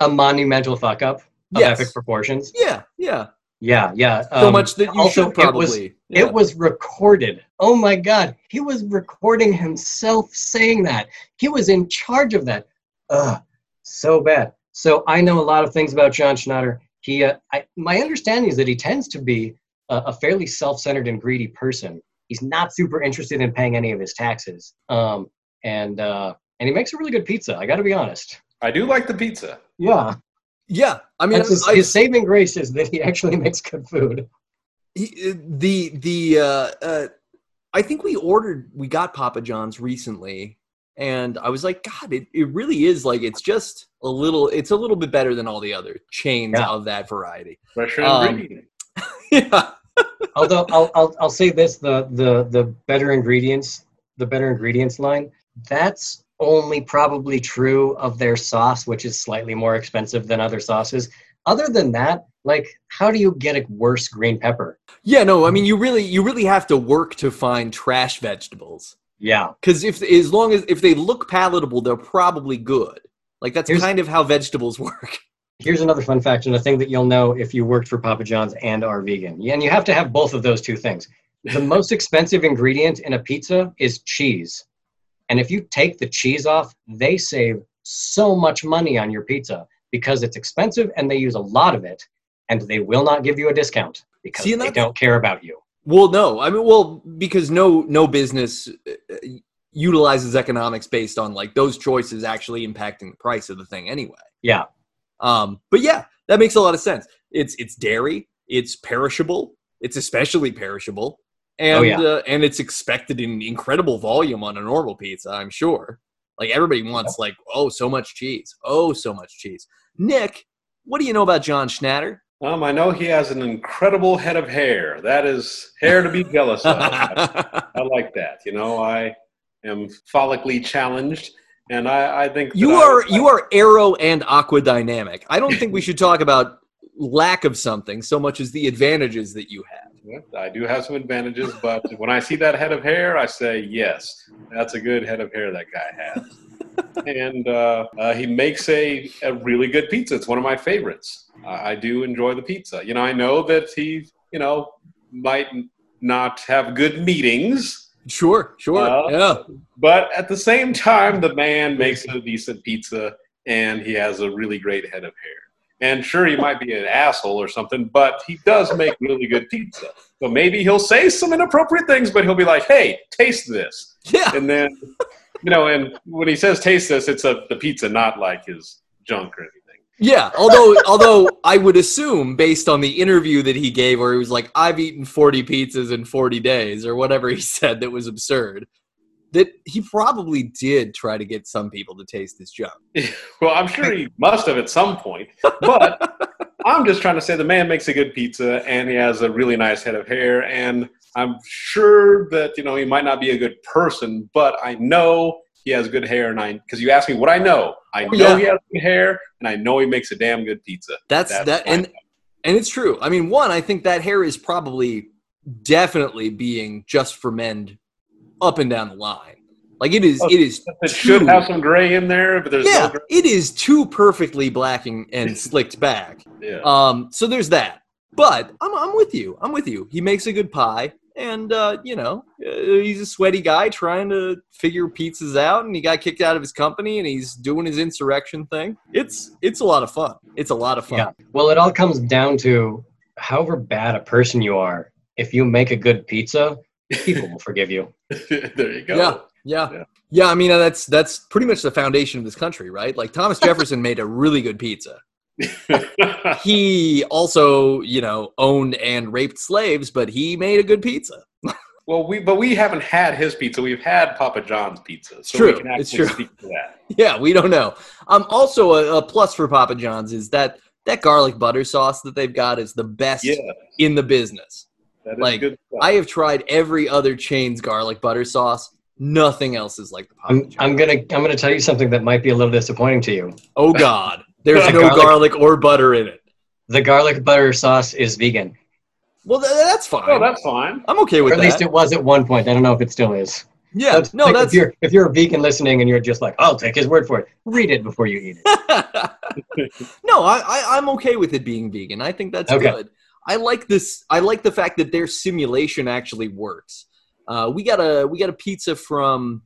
A monumental fuck up of Yes. epic proportions. Yeah, yeah. Yeah, yeah. So Um, much that you also, should it was- probably. yeah. It was recorded. Oh my God. He was recording himself saying that. He was in charge of that. Ugh, so bad. So I know a lot of things about John Schnatter. He, uh, I, my understanding is that he tends to be a, a fairly self-centered and greedy person. He's not super interested in paying any of his taxes. Um, and uh, and he makes a really good pizza. I got to be honest. I do like the pizza. Yeah. yeah. I mean, his, I- his saving grace is that he actually <laughs> makes good food. he, the the uh, uh, I think we ordered we got Papa John's recently, and I was like, God, it, it really is like it's just a little it's a little bit better than all the other chains Yeah. of that variety. Fresher Um, ingredient. <laughs> yeah, <laughs> Although I'll, I'll I'll say this: the the the better ingredients, the better ingredients line, that's only probably true of their sauce, which is slightly more expensive than other sauces. Other than that, like, how do you get a worse green pepper? yeah. No, I mean you really you really have to work to find trash vegetables Yeah, because if as long as if they look palatable, they're probably good. Like that's Here's- kind of how vegetables <laughs> work. here's another fun fact and a thing that you'll know if you worked for Papa John's and are vegan. Yeah, and you have to have both of those two things. The <laughs> most expensive ingredient in a pizza is cheese. And if you take the cheese off, they save so much money on your pizza because it's expensive and they use a lot of it and they will not give you a discount because See, they don't care about you. Well, no, I mean, well, because no no business uh, utilizes economics based on like those choices actually impacting the price of the thing anyway. Yeah. Um, but yeah, that makes a lot of sense. It's it's dairy, it's perishable, it's especially perishable, and Oh, yeah. uh, and it's expected in incredible volume on a normal pizza. I'm sure. Like everybody wants like oh so much cheese, oh so much cheese. Nick, what do you know about John Schnatter? Um, I know he has an incredible head of hair. That is hair to be jealous of. I, <laughs> I like that. You know, I am follically challenged, and I, I think You are I- you are aero and aqua dynamic. I don't think we should talk about lack of something so much as the advantages that you have. I do have some advantages, but when I see that head of hair, I say yes, that's a good head of hair that guy has. And uh, uh, he makes a, a really good pizza. It's one of my favorites. I I do enjoy the pizza. You know, I know that he, you know, might not have good meetings, Sure, sure. Uh, yeah. but at the same time, the man makes a decent pizza and he has a really great head of hair. And sure, he might be an asshole or something, but he does make really good pizza. So maybe he'll say some inappropriate things, but he'll be like, hey, taste this. Yeah. And then, you know, and when he says taste this, it's a, the pizza, not like his junk or anything. Yeah. Although <laughs> although I would assume based on the interview that he gave where he was like, I've eaten 40 pizzas in 40 days or whatever he <laughs> said that was absurd, that he probably did try to get some people to taste his junk. <laughs> Well, I'm sure he must have at some point, but I'm just trying to say the man makes a good pizza and he has a really nice head of hair. And I'm sure that, you know, he might not be a good person, but I know he has good hair. And I, because you asked me what I know, I know yeah. he has good hair and I know he makes a damn good pizza. That's, That's that and and it's true. I mean, one, I think that hair is probably definitely being just for men up and down the line. Like it is Oh, it is It should too- have some gray in there, but there's yeah, no gray. it is too perfectly black and, and <laughs> slicked back. Yeah. Um, so there's that. But I'm, I'm with you. I'm with you. He makes a good pie, and uh, you know uh, he's a sweaty guy trying to figure pizzas out, and he got kicked out of his company, and he's doing his insurrection thing. It's it's a lot of fun. It's a lot of fun. Yeah. Well, it all comes down to however bad a person you are. If you make a good pizza, people will forgive you. <laughs> there you go. Yeah, yeah, Yeah. yeah. I mean, uh, that's that's pretty much the foundation of this country, right? Like Thomas Jefferson made a really good pizza. <laughs> He also, you know, owned and raped slaves, but he made a good pizza. <laughs> Well, we but we haven't had his pizza. We've had Papa John's pizza, so True, we can it's actually true. speak to that. <laughs> Yeah, we don't know. Um, also a, a plus for Papa John's is that that garlic butter sauce that they've got is the best Yeah, in the business. that is Like, good stuff. I have tried every other chain's garlic butter sauce. Nothing else is like the Papa I'm, John's. I'm gonna I'm gonna tell you something that might be a little disappointing to you. oh God, there's <laughs> no Garlic- garlic or butter in it. The garlic butter sauce is vegan, Well, th- that's fine. oh, that's fine. I'm okay or with at least it was at one point. I don't know if it still is. yeah, That's- no, like, that's if you're if you're a vegan listening and you're just like, I'll take his word for it. Read it before you eat it. <laughs> no, I, I I'm okay with it being vegan. I think that's Okay. good. I like this. I like the fact that their simulation actually works. Uh, we got a we got a pizza from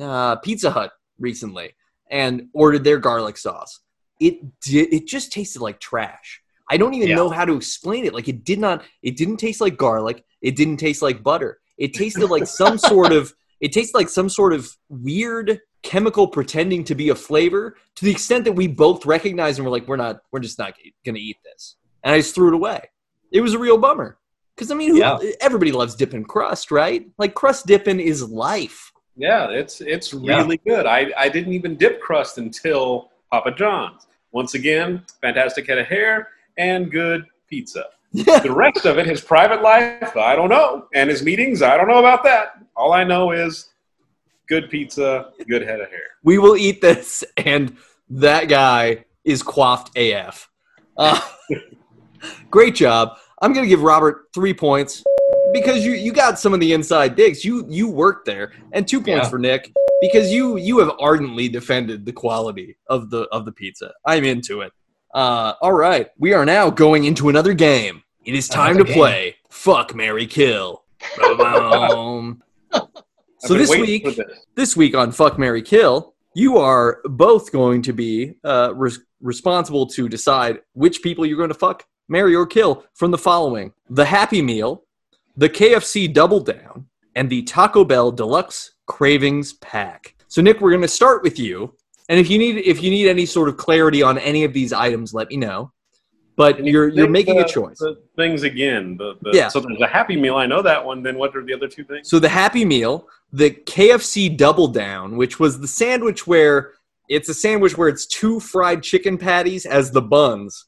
uh, Pizza Hut recently and ordered their garlic sauce. It did. It just tasted like trash. I don't even Yeah. know how to explain it. Like it did not. It didn't taste like garlic. It didn't taste like butter. It tasted like some <laughs> sort of. It tasted like some sort of weird chemical pretending to be a flavor to the extent that we both recognize and we're like, we're not. We're just not going to eat this. And I just threw it away. It was a real bummer. Because I mean, who, Yeah. everybody loves dipping crust, right? Like crust dipping is life. Yeah, it's it's Yeah. really good. I, I didn't even dip crust until Papa John's. Once again, fantastic head of hair and good pizza. <laughs> The rest of it, his private life, I don't know. And his meetings, I don't know about that. All I know is good pizza, good head of hair. we will eat this, and that guy is coiffed AF. Uh, <laughs> great job. I'm gonna give Robert three points because you you got some of the inside digs. You you worked there, and two points Yeah. for Nick because you you have ardently defended the quality of the of the pizza. I'm into it. Uh, all right, we are now going into another game. It is time Another to game. play Fuck Mary Kill. <laughs> So this week, this. this week on Fuck Mary Kill, you are both going to be uh, res- responsible to decide which people you're going to fuck, marry, or kill from the following: the Happy Meal, the KFC Double Down, and the Taco Bell Deluxe Cravings Pack. So, Nick, we're going to start with you, and if you need if you need any sort of clarity on any of these items, let me know. But you're you're making the- a choice. The things again. The, the, Yeah. So there's a Happy Meal. I know that one. Then what are the other two things? So the Happy Meal, the KFC Double Down, which was the sandwich where it's a sandwich where it's two fried chicken patties as the buns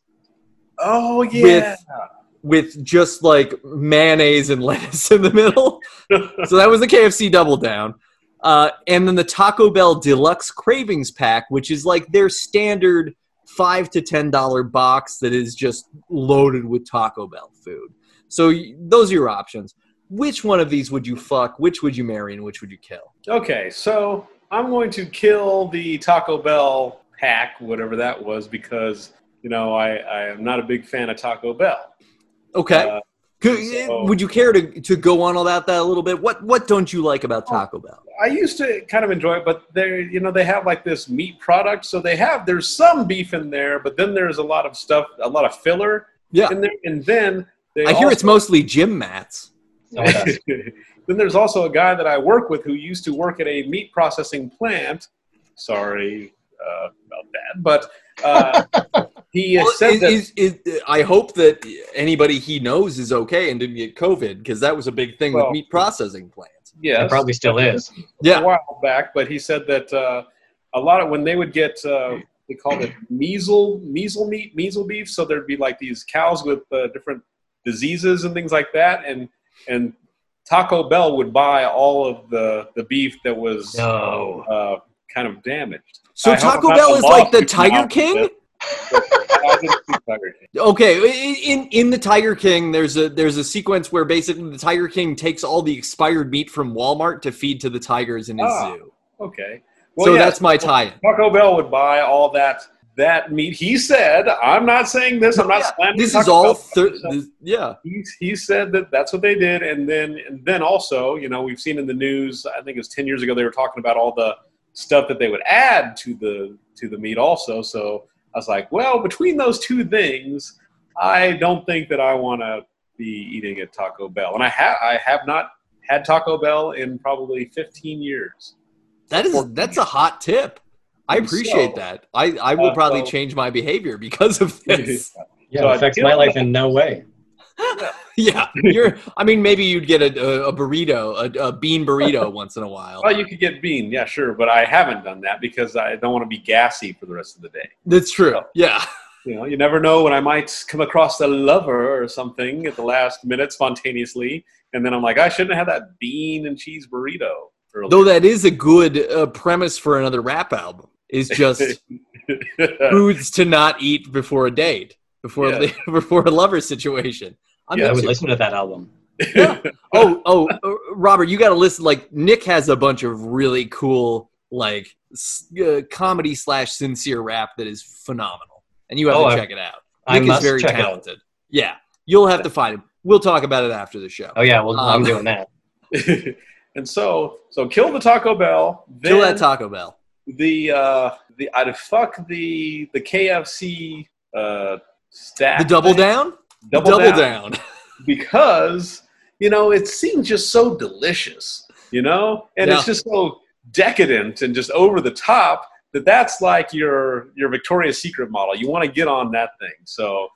Oh yeah. with with just like mayonnaise and <laughs> lettuce in the middle. <laughs> so that was the KFC Double Down. Uh, and then the Taco Bell Deluxe Cravings Pack, which is like their standard five to ten dollar box that is just loaded with Taco Bell food. So those are your options. Which one of these would you fuck? Which would you marry? And which would you kill? Okay, so I'm going to kill the Taco Bell pack, whatever that was, because you know I, I am not a big fan of Taco Bell. Okay. Uh, Could- so- would you care to, to go on about that a little bit? What what don't you like about Taco Bell? I used to kind of enjoy it, but they you know they have like this meat product, so they have there's some beef in there, but then there's a lot of stuff, a lot of filler Yeah. in there, and then they I hear it's mostly gym mats. Some <laughs> then there's also a guy that I work with who used to work at a meat processing plant. Sorry uh, about that, but uh, <laughs> he Well, said that. is- is- is- I hope that anybody he knows is okay and didn't get COVID because that was a big thing Well, with meat processing plants. Yeah, probably still is. Yeah, a while back, but he said that uh, a lot of when they would get uh, they called it measle measle meat measle beef, so there'd be like these cows with uh, different diseases and things like that, and and Taco Bell would buy all of the the beef that was No. uh, kind of damaged. So I Taco Bell is like the Tiger King. I didn't see Tiger King. Okay, in in the Tiger King, there's a there's a sequence where basically the Tiger King takes all the expired meat from Walmart to feed to the tigers in his Ah, zoo. Okay, so yeah, that's my tie-in. Taco Bell would buy all that that meat. He said, "I'm not saying this. I'm not Yeah, slandering This is all. Thir- this- yeah. he, he said that that's what they did and then and then also you know we've seen in the news i think it was 10 years ago they were talking about all the stuff that they would add to the to the meat also so i was like well between those two things i don't think that i want to be eating at taco bell and i have i have not had taco bell in probably 15 years That is that's a hot tip. I appreciate so- that. I, I will uh, probably so- change my behavior because of <laughs> this. Yeah, So it affects my life in no way. <laughs> yeah, you're. I mean, maybe you'd get a, a, burrito, a, a bean burrito <laughs> once in a while. Well, you could get bean, yeah, sure, but I haven't done that because I don't want to be gassy for the rest of the day. That's true. Yeah. You know, you never know when I might come across a lover or something at the last minute spontaneously, and then I'm like, I shouldn't have that bean and cheese burrito. Earlier. Though that is a good uh, premise for another rap album. Is just <laughs> foods to not eat before a date, before Yeah. a, <laughs> before a lover situation. I'm Yeah, I would listen to that album. <laughs> Yeah. oh, oh, uh, Robert, you got to listen. Like Nick has a bunch of really cool, like s- uh, comedy slash sincere rap that is phenomenal, and you have Oh, to I- check it out. I Nick is very check it out. talented. Yeah, you'll have to find him. We'll talk about it after the show. Oh yeah, well I'm Um, doing that. <laughs> and so, so kill the Taco Bell. Kill that Taco Bell. the uh, the I'd fuck the the KFC uh, stack. The double down. Double, double down. down. <laughs> because you know it seems just so delicious, you know, and it's just so decadent and just over the top that that's like your your Victoria's Secret model. You want to get on that thing, so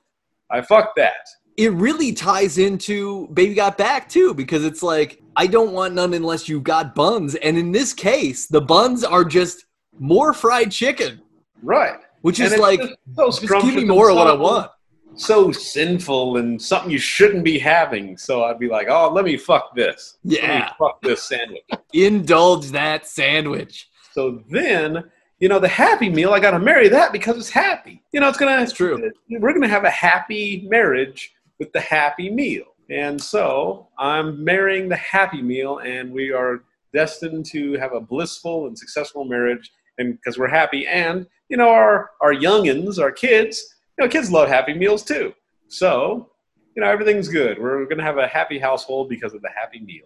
I fuck that. it really ties into Baby Got Back too, because it's like I don't want none unless you've got buns, and in this case, the buns are just more fried chicken, Right. Which And is like just so just give me more of what I want. So sinful and something you shouldn't be having. So I'd be like, oh, let me fuck this. Let me Yeah, fuck this sandwich. indulge that sandwich. So then, you know, the Happy Meal, I got to marry that because it's happy. You know, it's gonna. it's true. We're gonna have a happy marriage with the Happy Meal, and so I'm marrying the Happy Meal, and we are destined to have a blissful and successful marriage, and because we're happy, and you know, our our youngins, our kids, you know, kids love Happy Meals too. So. You know, everything's good. We're going to have a happy household because of the Happy Meal.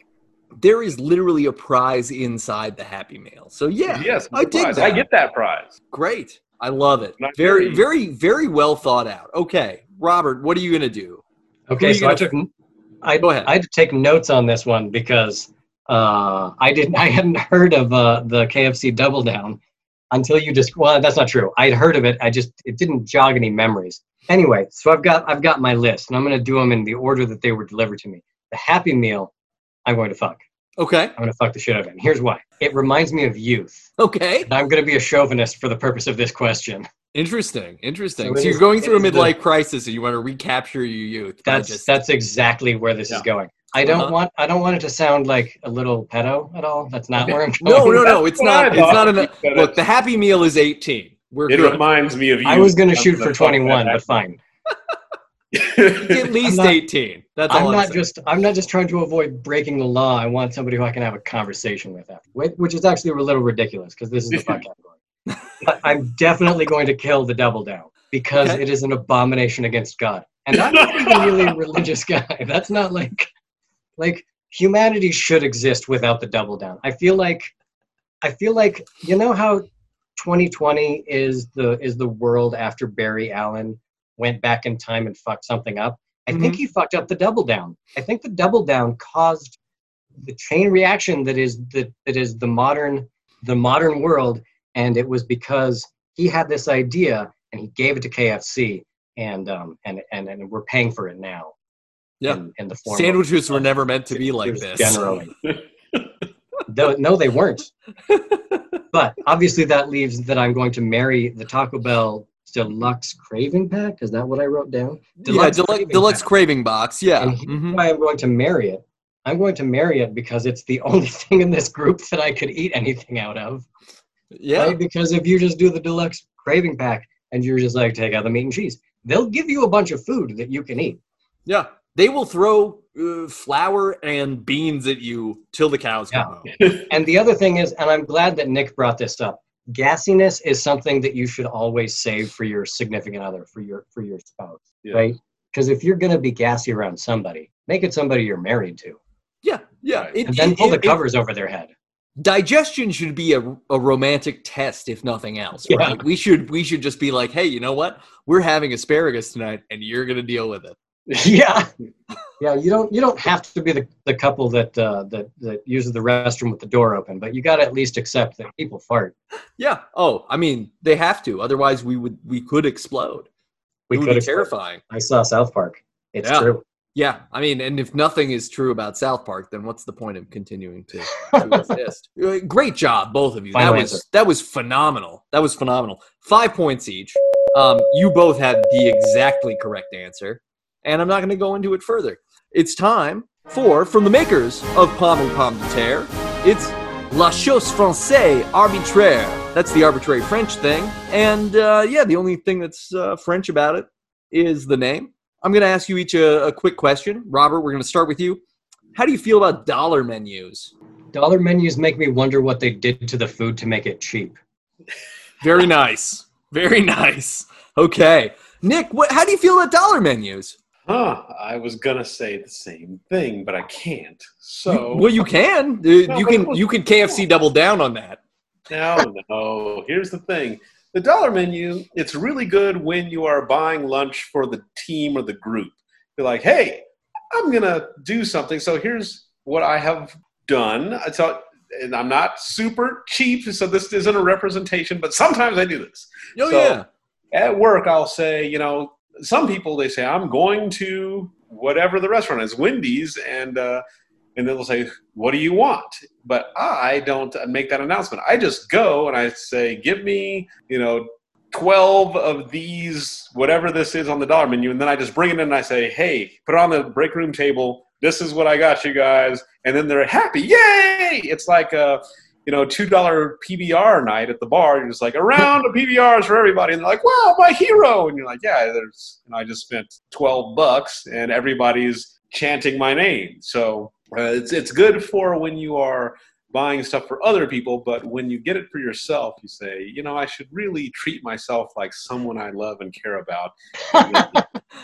There is literally a prize inside the Happy Meal. So yeah, yes, I dig prize. that. I get that prize. great. I love it. Not Very, very- very, very well thought out. Okay, Robert, what are you gonna do? Okay, so I gonna- took I Go ahead. I had to take notes on this one because uh, I didn't <laughs> I hadn't heard of uh, the KFC Double Down until you just well that's not true. I'd heard of it. I just it didn't jog any memories. Anyway, so I've got I've got my list and I'm gonna do them in the order that they were delivered to me. The Happy Meal, I'm going to fuck. Okay, I'm gonna fuck the shit out of it. Here's why. It reminds me of youth. okay. And I'm gonna be a chauvinist for the purpose of this question. Interesting, interesting. So So, you're is- going through a is the- midlife crisis, and you want to recapture your youth. That's just- that's exactly where this Yeah. is going. I don't Uh-huh. want I don't want it to sound like a little pedo at all. That's not Okay. where I'm no, going. no, no. No. It's not. It's not an. Look, the Happy Meal is 18. We're It good. reminds me of you. I was going to shoot for 21, but fine. <laughs> At least I'm not- 18. That's I'm all I'm, not saying. just I'm not just trying to avoid breaking the law. I want somebody who I can have a conversation with after, which which is actually a little ridiculous because this is the <laughs> fuck category. But I'm definitely going to kill the double down because Okay. it is an abomination against God. And I'm not <laughs> even really a religious guy. That's not like like humanity should exist without the double down. I feel like I feel like you know how 2020 is the is the world after Barry Allen went back in time and fucked something up. I think he fucked up the double down. I think the double down caused the chain reaction that is the that is the modern the modern world, and it was because he had this idea and he gave it to KFC, and um and and and we're paying for it now. Yeah. In, in the form of- Sandwiches were never meant to be like this. Generally. <laughs> no, no, they weren't. but obviously, that leaves that I'm going to marry the Taco Bell deluxe craving pack. Is that what I wrote down? yeah, Deluxe deluxe, craving deluxe pack. craving box. Yeah. And here's Mhm. why I'm going to marry it. I'm going to marry it because it's the <laughs> only thing in this group that I could eat anything out of. Yeah. Right? Because if you just do the deluxe craving pack and you're just like, take out the meat and cheese, they'll give you a bunch of food that you can eat. Yeah. They will throw uh, flour and beans at you till the cows come Yeah. home. <laughs> And the other thing is, and I'm glad that Nick brought this up. Gassiness is something that you should always save for your significant other, for your for your spouse, Yeah. right? Because if you're gonna be gassy around somebody, make it somebody you're married to, Yeah. Yeah. It- and then it- pull the it- it- covers over their head. digestion should be a, a romantic test if nothing else Yeah. right we should we should just be like hey you know what we're having asparagus tonight and you're gonna deal with it <laughs> yeah yeah you don't you don't have to be the, the couple that uh that that uses the restroom with the door open but you got to at least accept that people fart yeah oh i mean they have to otherwise we would we could explode we it could be explode. terrifying i saw south park it's Yeah. true Yeah, I mean, and if nothing is true about South Park, then what's the point of continuing to, <laughs> to exist? Uh, Great job, both of you. Final that was that was phenomenal. That was phenomenal. Five points each. Um, you both had the exactly correct answer, and I'm not going to go into it further. It's time for from the makers of Pomme and Pomme de Terre. It's La chose française arbitraire. That's the arbitrary French thing, and uh, yeah, the only thing that's uh, French about it is the name. I'm going to ask you each a, a quick question. Robert, we're going to start with you. How do you feel about dollar menus? Dollar menus make me wonder what they did to the food to make it cheap. Very nice. Very nice. Okay. Nick, what, how do you feel about dollar menus? Huh. I was gonna say the same thing, but I can't. So well, you can. Uh, No, you can. was- You can KFC double down on that. no, no. Here's the thing. The dollar menu, it's really good when you are buying lunch for the team or the group. You're like, hey, I'm gonna do something. So here's what I have done. So and I'm not super cheap, so this isn't a representation, but sometimes I do this. Oh So- yeah. at work i'll say you know some people they say i'm going to whatever the restaurant is wendy's and uh, and they'll say what do you want? But i don't make that announcement. I just go and i say give me you know 12 of these whatever this is on the dollar menu and then i just bring it in and i say hey put it on the break room table. This is what i got you guys. And then they're happy. Yay! It's like a you know, two dollar PBR night at the bar. You're just like a round of PBRs for everybody, and they're like, "Wow, my hero!" And you're like, "Yeah, there's." You know, I just spent twelve bucks, and everybody's chanting my name. So uh, it's it's good for when you are buying stuff for other people, but when you get it for yourself, you say, you know, I should really treat myself like someone I love and care about. and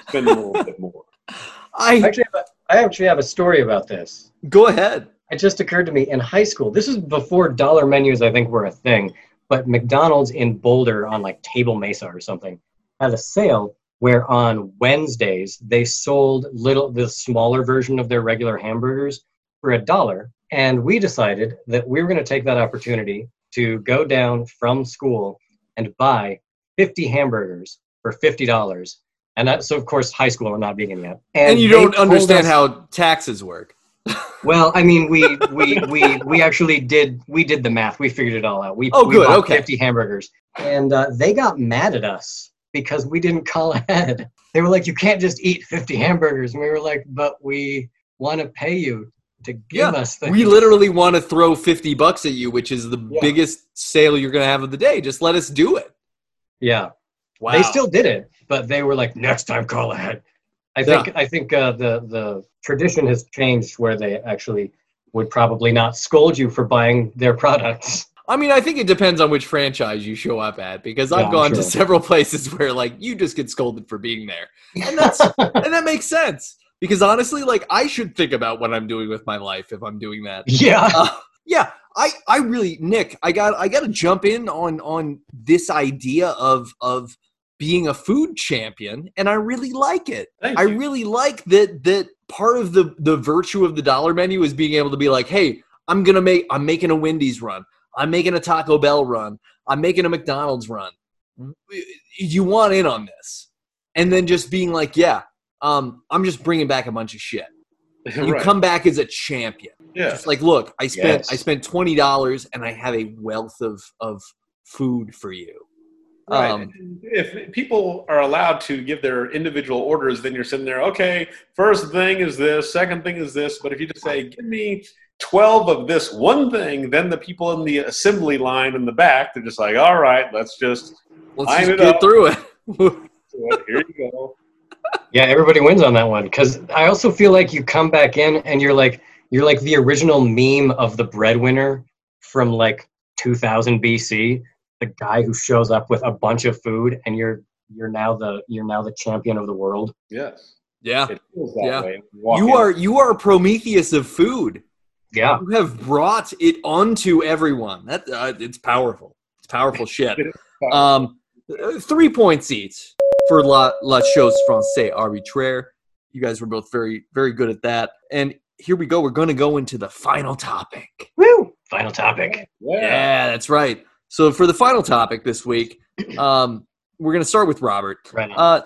Spend a little bit more. <laughs> I Actually, have a- I actually have a story about this. go ahead. It just occurred to me in high school. This is before dollar menus, I think, were a thing. But McDonald's in Boulder on like Table Mesa or something had a sale where on Wednesdays they sold little the smaller version of their regular hamburgers for a dollar. And we decided that we were going to take that opportunity to go down from school and buy 50 hamburgers for $50. And that, so, of course, high school, I'm not vegan yet. And, you don't understand us- how taxes work. Well, I mean, we we we we actually did we did the math. We figured it all out. We Oh, we good, bought okay. Fifty hamburgers, and uh, they got mad at us because we didn't call <laughs> ahead. They were like, "You can't just eat fifty hamburgers," and we were like, "But we want to pay you to give Yeah, us things." We literally want to throw 50 bucks at you, which is the Yeah. biggest sale you're going to have of the day. Just let us do it. yeah. Wow. They still did it, but they were like, "Next time, call ahead." I Yeah. think I think uh, the the tradition has changed where they actually would probably not scold you for buying their products. I mean, I think it depends on which franchise you show up at because I've Yeah, gone to several <laughs> places where like you just get scolded for being there. And that's <laughs> and that makes sense because honestly, like I should think about what I'm doing with my life if I'm doing that. yeah. Uh, yeah, I I really Nick, I got I got to jump in on on this idea of of being a food champion and I really like it. Thank I you. really like that that part of the the virtue of the dollar menu is being able to be like, "Hey, I'm going to make I'm making a Wendy's run. I'm making a Taco Bell run. I'm making a McDonald's run. You want in on this?" And then just being like, "Yeah, um, I'm just bringing back a bunch of shit. <laughs> You right. come back as a champion. yeah. Just like, look, I spent Yes. I spent twenty dollars and I have a wealth of of food for you. Right. Um, if people are allowed to give their individual orders, then you're sitting there, okay, first thing is this, second thing is this. But if you just say, give me 12 of this one thing, then the people in the assembly line in the back, they're just like, all right, let's just Let's Line just it get up. through it. do <laughs> it. Here you go. Yeah, everybody wins on that one because I also feel like you come back in and you're like you're like the original meme of the breadwinner from like 2000 BC, the guy who shows up with a bunch of food and you're you're now the you're now the champion of the world. Yes. yeah, It feels that Yeah. you in. are you are Prometheus of food. Yeah, You have brought it onto everyone. That uh, it's powerful. It's powerful <laughs> shit. Um, three points each for La La Chose Française Arbitraire. You guys were both very very good at that. And here we go. We're going to go into the final topic. woo! Final topic. yeah. Yeah, that's right. So for the final topic this week, <clears throat> um, we're going to start with Robert. Right. Uh,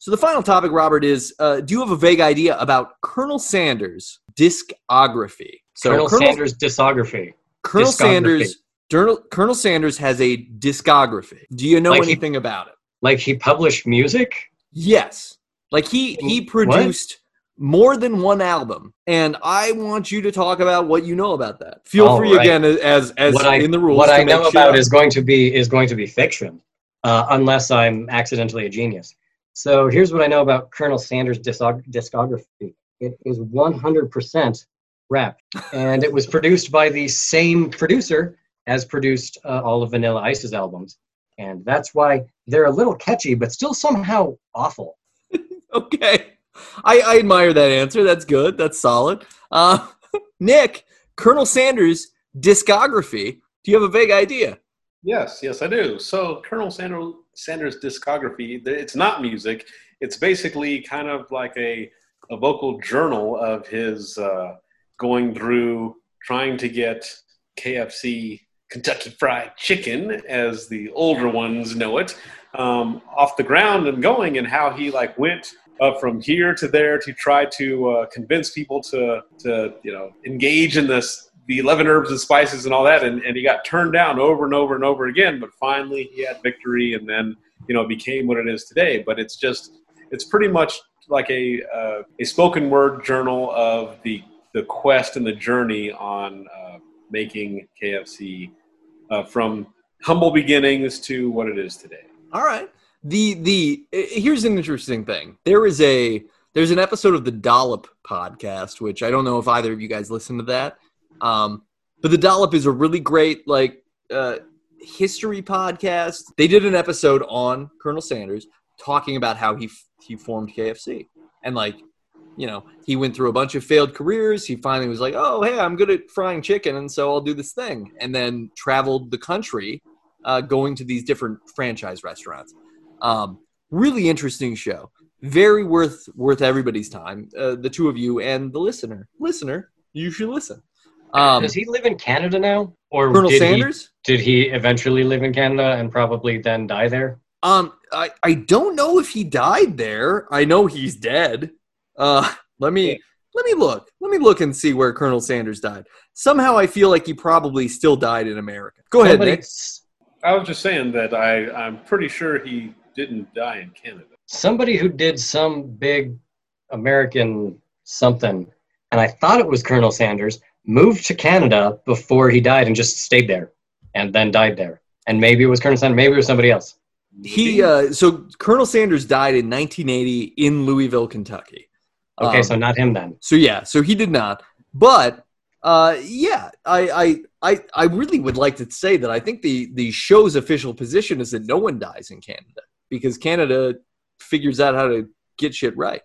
So the final topic, Robert, is uh, do you have a vague idea about Colonel Sanders' discography? So Colonel, Sanders' discography. Colonel discography. Sanders, Colonel, Colonel Sanders has a discography. Do you know Like he- anything about it? Like he published music. Yes. Like he he produced more than one album, and I want you to talk about what you know about that. Feel All free right. again as as what I in the rules. what I know shit about is going to be is going to be fiction, uh, unless I'm accidentally a genius. So here's what I know about Colonel Sanders' discog- discography. It is 100% rap, and it was produced by the same producer as produced uh, all of Vanilla Ice's albums, and that's why they're a little catchy, but still somehow awful. <laughs> okay. I, I admire that answer. That's good. That's solid. Uh, <laughs> Nick, Colonel Sanders' discography. Do you have a vague idea? Yes, yes, I do. So Colonel Sanders, Sanders' discography, it's not music. It's basically kind of like a, a vocal journal of his uh, going through trying to get KFC Kentucky Fried Chicken, as the older ones know it, um, off the ground and going, and how he like went uh, from here to there to try to uh, convince people to to you know engage in this the 11 herbs and spices and all that. And, and he got turned down over and over and over again but finally he had victory and then you know became what it is today. But it's just it's pretty much like a uh, a spoken word journal of the the quest and the journey on uh, making KFC uh, from humble beginnings to what it is today. All right. The the uh, here's an interesting thing. There is a there's an episode of the Dollop podcast, which I don't know if either of you guys listen to that. Um, but the Dollop is a really great like uh, history podcast. They did an episode on Colonel Sanders talking about how he he formed KFC and like you know he went through a bunch of failed careers. He finally was like, oh hey, I'm good at frying chicken, and so I'll do this thing, and then traveled the country uh, going to these different franchise restaurants. Um, really interesting show. Very worth worth everybody's time. Uh, the two of you and the listener. Listener, you should listen. Um, Does he live in Canada now, or Colonel did Sanders. He, did he eventually live in Canada and probably then die there? Um, I, I don't know if he died there. I know he's dead. Uh, let me let me look. Let me look and see where Colonel Sanders died. Somehow I feel like he probably still died in America. Go ahead, Nick. I was just saying that I, I'm pretty sure he didn't die in Canada. somebody who did some big American something, and I thought it was Colonel Sanders, moved to Canada before he died and just stayed there and then died there. And maybe it was Colonel Sanders, maybe it was somebody else. He uh, so Colonel Sanders died in 1980 in Louisville, Kentucky. Okay, Um, so not him then. So yeah, so he did not. But uh, yeah, I, I I I really would like to say that I think the the show's official position is that no one dies in Canada because Canada figures out how to get shit right.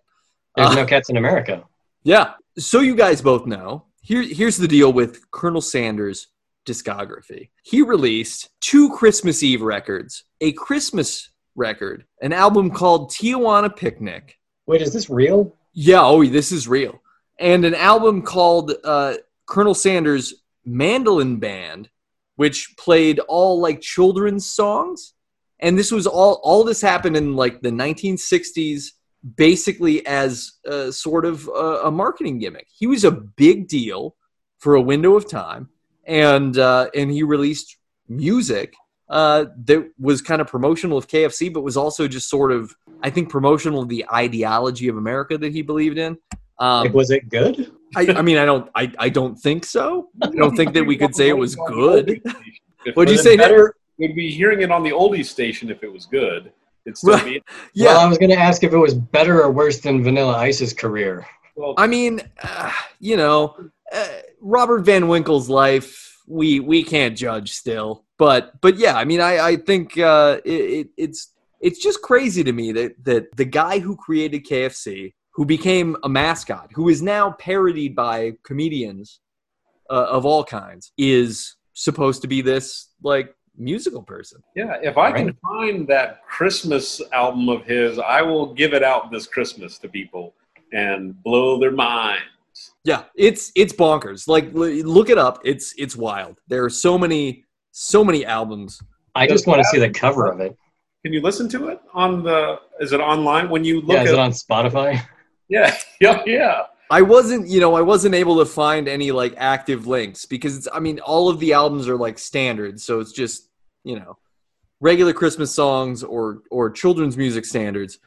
There's Uh, no cats in America. Yeah. So you guys both know. Here, here's the deal with Colonel Sanders' discography. He released two Christmas Eve records, a Christmas record, an album called Tijuana Picnic. Wait, is this real? Yeah, oh, this is real. And an album called uh, Colonel Sanders Mandolin Band, which played all like children's songs. And this was all, all this happened in like the 1960s, basically as a, sort of a, a marketing gimmick. He was a big deal for a window of time. And, uh, and he released music uh, that was kind of promotional of KFC, but was also just sort of I think promotional of the ideology of America that he believed in. Um, was it good? I, I mean, I don't, I, I don't think so. I don't think that we could say it was <laughs> good. oldie station. If What'd you say? Better, we'd be hearing it on the oldies station if it was good. It'd still Right. be <laughs> Yeah, Well, I was going to ask if it was better or worse than Vanilla Ice's career. well. I mean, uh, you know, uh, Robert Van Winkle's life, we we can't judge still, but but yeah, I mean, I I think uh, it, it, it's it's just crazy to me that that the guy who created KFC, who became a mascot, who is now parodied by comedians uh, of all kinds, is supposed to be this like musical person. Yeah, if I can find that Christmas album of his, I will give it out this Christmas to people and blow their minds. Yeah, it's it's bonkers. Like look it up. It's it's wild. There are so many so many albums. I just want to see the cover of it. Can you listen to it on the? Is it online when you look Yeah, is at? it on Spotify? <laughs> <laughs> yeah, yeah, yeah. I wasn't, you know, I wasn't able to find any like active links because it's, I mean, all of the albums are like standard, so it's just, you know, regular Christmas songs or or children's music standards.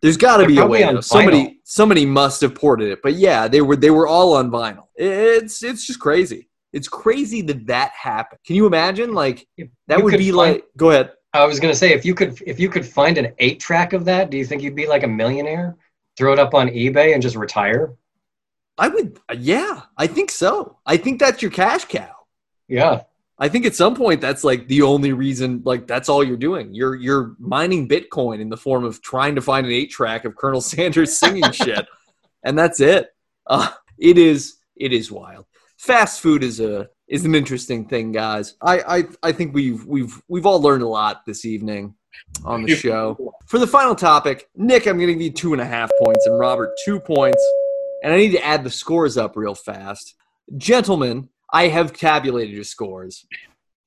There's got to be a way. though. Somebody somebody must have ported it, but yeah, they were they were all on vinyl. It's it's just crazy. It's crazy that that happened. Can you imagine? Like that would be find- like. Go ahead. I was gonna say if you could if you could find an eight track of that, do you think you'd be like a millionaire? Throw it up on eBay and just retire? I would. Yeah, I think so. I think that's your cash cow. Yeah. I think at some point that's like the only reason, like that's all you're doing. You're you're mining Bitcoin in the form of trying to find an eight track of Colonel <laughs> Sanders singing <laughs> shit, and that's it. Uh, it is it is wild. Fast food is a is an interesting thing, guys. I I, I think we've we've we've all learned a lot this evening on the show. For the final topic, Nick, I'm going to give you two and a half points, and Robert two points, and I need to add the scores up real fast, gentlemen. I have tabulated your scores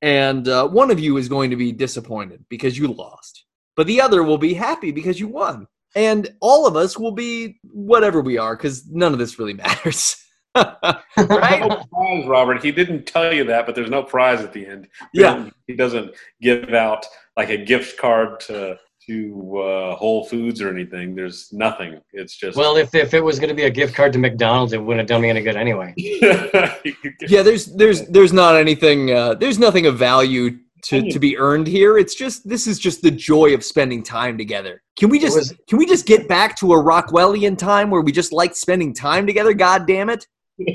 and uh, one of you is going to be disappointed because you lost, but the other will be happy because you won, and all of us will be whatever we are because none of this really <laughs> matters. right? No prize, Robert. He didn't tell you that, but there's no prize at the end. Yeah. He doesn't give out like a gift card to to uh, Whole Foods or anything. There's nothing. It's just Well, if, if it was going to be a gift card to McDonald's, it wouldn't have done me any good anyway. <laughs> Yeah, there's there's there's not anything uh, there's nothing of value to, to be earned here. It's just this is just the joy of spending time together. Can we just was- can we just get back to a Rockwellian time where we just like spending time together? God damn it! <laughs>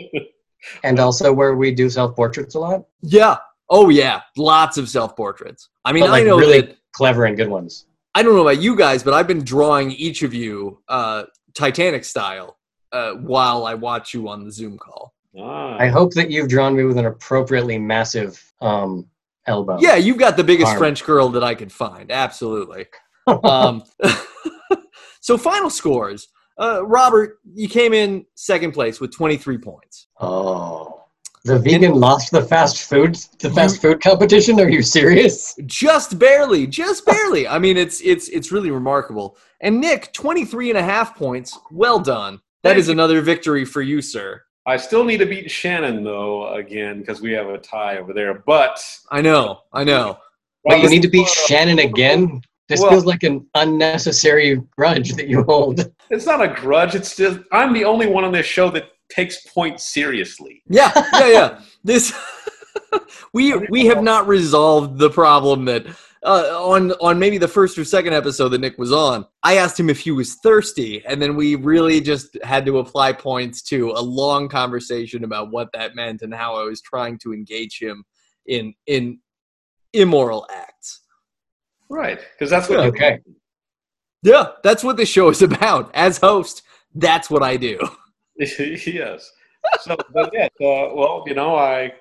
And also where we do self portraits a lot, Yeah. Oh yeah, lots of self portraits. I mean, but like I know really that clever and good ones. I don't know about you guys, but I've been drawing each of you uh, Titanic style uh, while I watch you on the Zoom call. Ah. I hope that you've drawn me with an appropriately massive um, elbow. Yeah, you've got the biggest Arm. French girl that I could find. Absolutely. <laughs> um, <laughs> so final scores. Uh, Robert, you came in second place with 23 points. Oh. The vegan lost the fast food the fast food competition? Are you serious? Just barely, just barely. I mean, it's it's it's really remarkable. And Nick, 23 and a half points. Well done. That Thank is you. another victory for you, sir. I still need to beat Shannon though again because we have a tie over there. But I know, I know. Wait, you need to beat Shannon again? This Well- feels like an unnecessary grudge that you hold. It's not a grudge. It's just I'm the only one on this show that takes points seriously. Yeah, yeah, yeah. <laughs> This <laughs> we we have not resolved the problem that uh, on on maybe the first or second episode that Nick was on. I asked him if he was thirsty, and then we really just had to apply points to a long conversation about what that meant and how I was trying to engage him in in immoral acts. Right, because that's what. Okay. Yeah, that's what the show is about. As host, that's what I do. <laughs> <laughs> yes. So, but yeah. Uh, well, you know, I.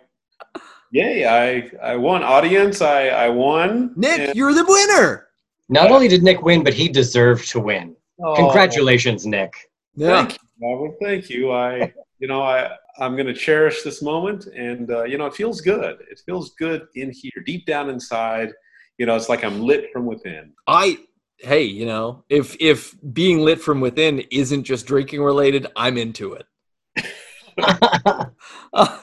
Yay! I I won audience. I I won. Nick, and- you're the winner. Not only did Nick win, but he deserved to win. Oh, Congratulations, Nick. Yeah. Thank you, Robert. Thank you. I, you know, I, I'm going to cherish this moment, and uh, you know, it feels good. It feels good in here, deep down inside. You know, it's like I'm lit from within. I hey, you know, if if being lit from within isn't just drinking related, I'm into it. <laughs> Uh,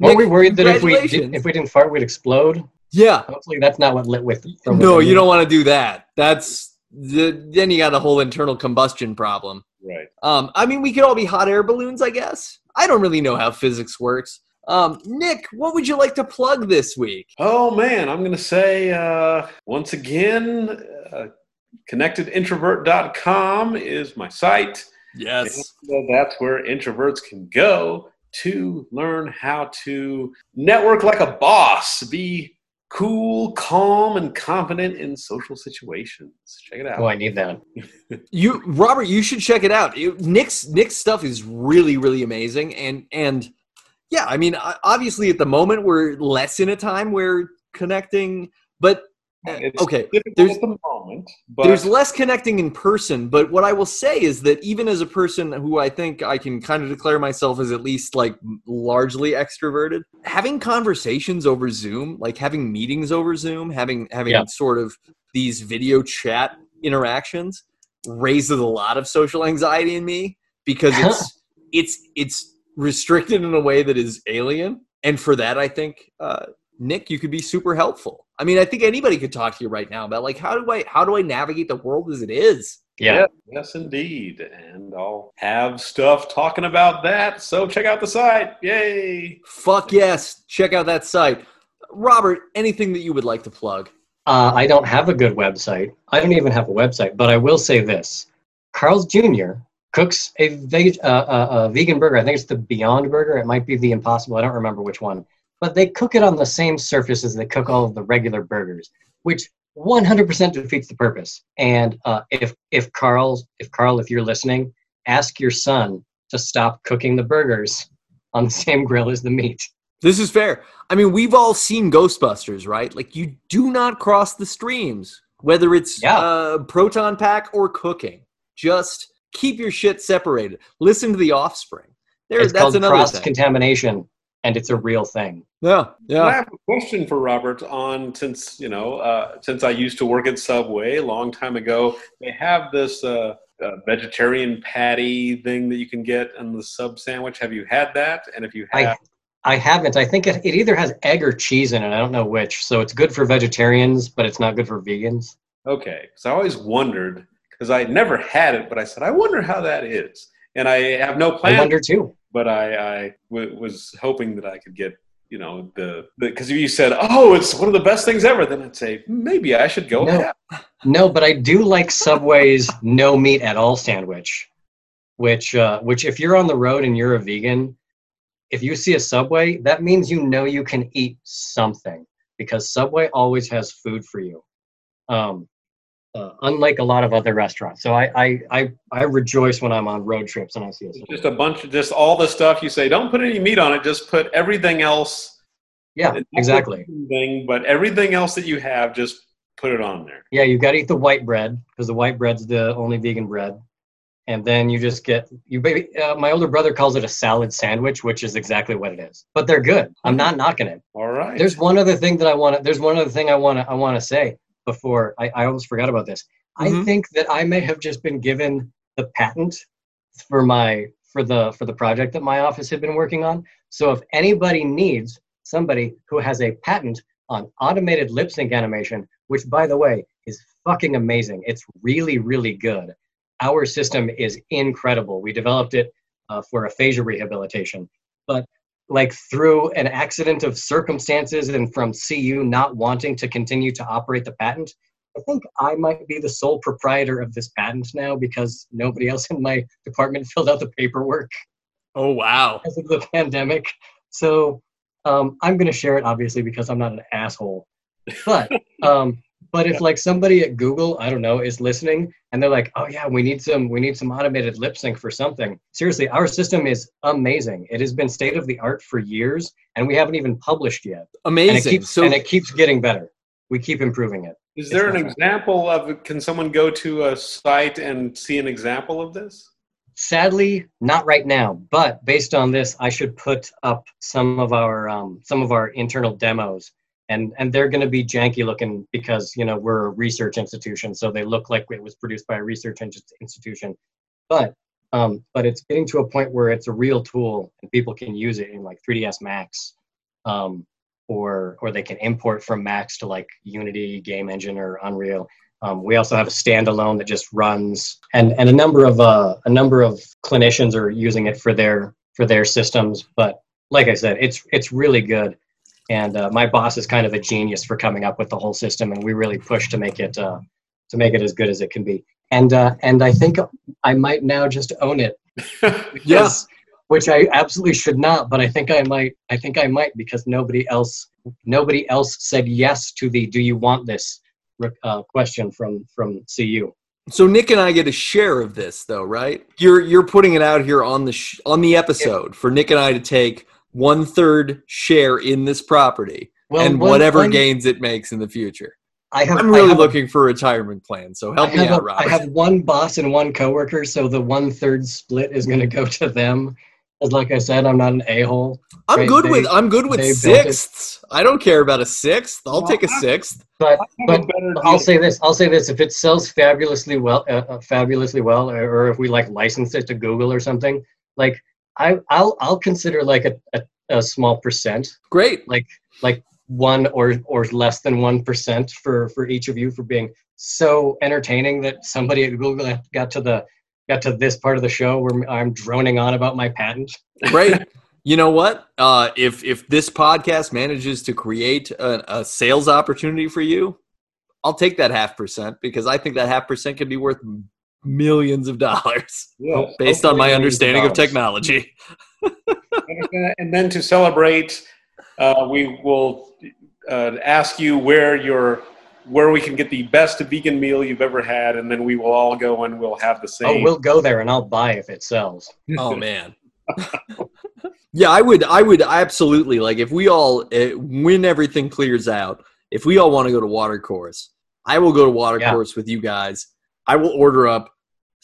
Weren't we worried that if we did, if we didn't fart, we'd explode? yeah. Hopefully, that's not what lit with. from No, within you don't want to do that. That's the, then you got a whole internal combustion problem. right. Um, I mean, we could all be hot air balloons, I guess. I don't really know how physics works. Um, Nick, what would you like to plug this week? Oh man, I'm going to say uh, once again, uh, connectedintrovert.com is my site. Yes. And, uh, that's where introverts can go to learn how to network like a boss, be cool, calm, and confident in social situations. Check it out. Oh, I need that. <laughs> You, Robert, you should check it out. It- Nick's Nick's stuff is really, really amazing, and and yeah, I mean, obviously at the moment we're less in a time where connecting, but It's okay, there's- at the moment, but there's less connecting in person. But what I will say is that even as a person who I think I can kind of declare myself as at least like largely extroverted, having conversations over Zoom, like having meetings over Zoom, having having Yeah. sort of these video chat interactions raises a lot of social anxiety in me because it's <laughs> it's it's restricted in a way that is alien and for that i think uh, nick you could be super helpful i mean i think anybody could talk to you right now about like how do i how do i navigate the world as it is Yeah. Yes, indeed. And I'll have stuff talking about that. So check out the site. Yay. fuck yes check out that site robert anything that you would like to plug Uh, I don't have a good website. I don't even have a website, but I will say this: Carl's Jr. cooks a, veg, uh, uh, a vegan burger. I think it's the Beyond Burger. It might be the Impossible. I don't remember which one. But they cook it on the same surface as they cook all of the regular burgers, which 100% defeats the purpose. And uh, if if Carl's if Carl, if you're listening, ask your son to stop cooking the burgers on the same grill as the meat. This is fair. I mean, we've all seen Ghostbusters, right? Like, you do not cross the streams, whether it's Yeah. uh, proton pack or cooking. Just keep your shit separated. Listen to the offspring. There, it's that's called another cross contamination, and it's a real thing. yeah, yeah. I have a question for Robert on since you know uh, since I used to work at Subway a long time ago. They have this uh, uh, vegetarian patty thing that you can get in the sub sandwich. Have you had that? And if you have, I haven't. I think it, it either has egg or cheese in it. I don't know which. So it's good for vegetarians, but it's not good for vegans. okay, because I always wondered because I never had it, but I said I wonder how that is, and I have no I plan. wonder too. But I, I w- was hoping that I could get, you know, the because if you said, "Oh, it's one of the best things ever," then I'd say maybe I should go. No. No, but I do like Subway's no meat at all sandwich, which uh, which if you're on the road and you're a vegan, if you see a Subway, that means you know you can eat something because Subway always has food for you. Um, uh, unlike a lot of other restaurants. So I, I I I rejoice when I'm on road trips and I see just a bunch of just all the stuff you say. Don't put any meat on it. Just put everything else. Yeah, exactly. Thing, but everything else that you have, just put it on there. Yeah, you've got to eat the white bread because the white bread's the only vegan bread. And then you just get you. Baby, uh, my older brother calls it a salad sandwich, which is exactly what it is. But they're good. I'm not knocking it. All right. There's one other thing that I want to. There's one other thing I want to. I want to say before I, I almost forgot about this. I Mhm. think that I may have just been given the patent for my for the for the project that my office had been working on. So if anybody needs somebody who has a patent on automated lip sync animation, which by the way is fucking amazing. It's really really good. Our system is incredible. We developed it uh, for aphasia rehabilitation, but like through an accident of circumstances and from CU not wanting to continue to operate the patent, I think I might be the sole proprietor of this patent now because nobody else in my department <laughs> filled out the paperwork Oh wow. because of the pandemic. So um, I'm going to share it, obviously, because I'm not an asshole. But <laughs> um, but if like somebody at Google, I don't know, is listening and they're like, oh yeah, we need some we need some automated lip sync for something. Seriously, our system is amazing. It has been state of the art for years, and we haven't even published yet. And it Amazing. keeps so and it keeps getting better. We keep improving it. Is there an It's example of? Can someone go to a site and see an example of this? Sadly, not right now. But based on this, I should put up some of our um, some of our internal demos, and and they're going to be janky looking because you know we're a research institution, so they look like it was produced by a research institution. But um, but it's getting to a point where it's a real tool and people can use it in like 3ds Max, um, or or they can import from Max to like Unity, Game Engine, or Unreal. Um, we also have a standalone that just runs, and and a number of uh, a number of clinicians are using it for their for their systems. But like I said, it's it's really good, and uh, my boss is kind of a genius for coming up with the whole system, and we really push to make it uh, to make it as good as it can be. And uh, and I think I might now just own it, <laughs> because- which I absolutely should not, but I think I might. I think I might because nobody else nobody else said yes to the "Do you want this?" uh, question from from CU. So Nick and I get a share of this, though, right? You're you're putting it out here on the sh- on the episode for Nick and I to take one third share in this property and one- whatever one- gains it makes in the future. I have. I'm I really have a- looking for a retirement plan, so help I me out, a, Robert. I have one boss and one coworker, so the one third split is going to go to them. As like I said, I'm not an a hole. I'm Right, good they- with I'm good with they sixths. I don't care about a sixth. I'll Well, take a sixth. But I have but a better I'll say this. I'll say this. If it sells fabulously well, uh, uh, fabulously well, or, or if we like license it to Google or something, like I, I'll I'll consider like a, a, a small percent, Great. like like one or or less than one percent for for each of you for being so entertaining that somebody at Google got to the got to this part of the show where I'm droning on about my patent. Great. you know what? Uh, if if this podcast manages to create a, a sales opportunity for you, I'll take that half percent because I think that half percent could be worth millions of dollars Yes. <laughs> based on my Hopefully millions of understanding of technology. And- <laughs> and then to celebrate, uh, we will uh, ask you where your where we can get the best vegan meal you've ever had, and then we will all go and we'll have the Oh, same. we'll go there and I'll buy if it sells. <laughs> Oh man. yeah, I would. I would absolutely like if we all uh, when everything clears out. If we all want to go to Watercourse, I will go to Watercourse with you guys. I will order up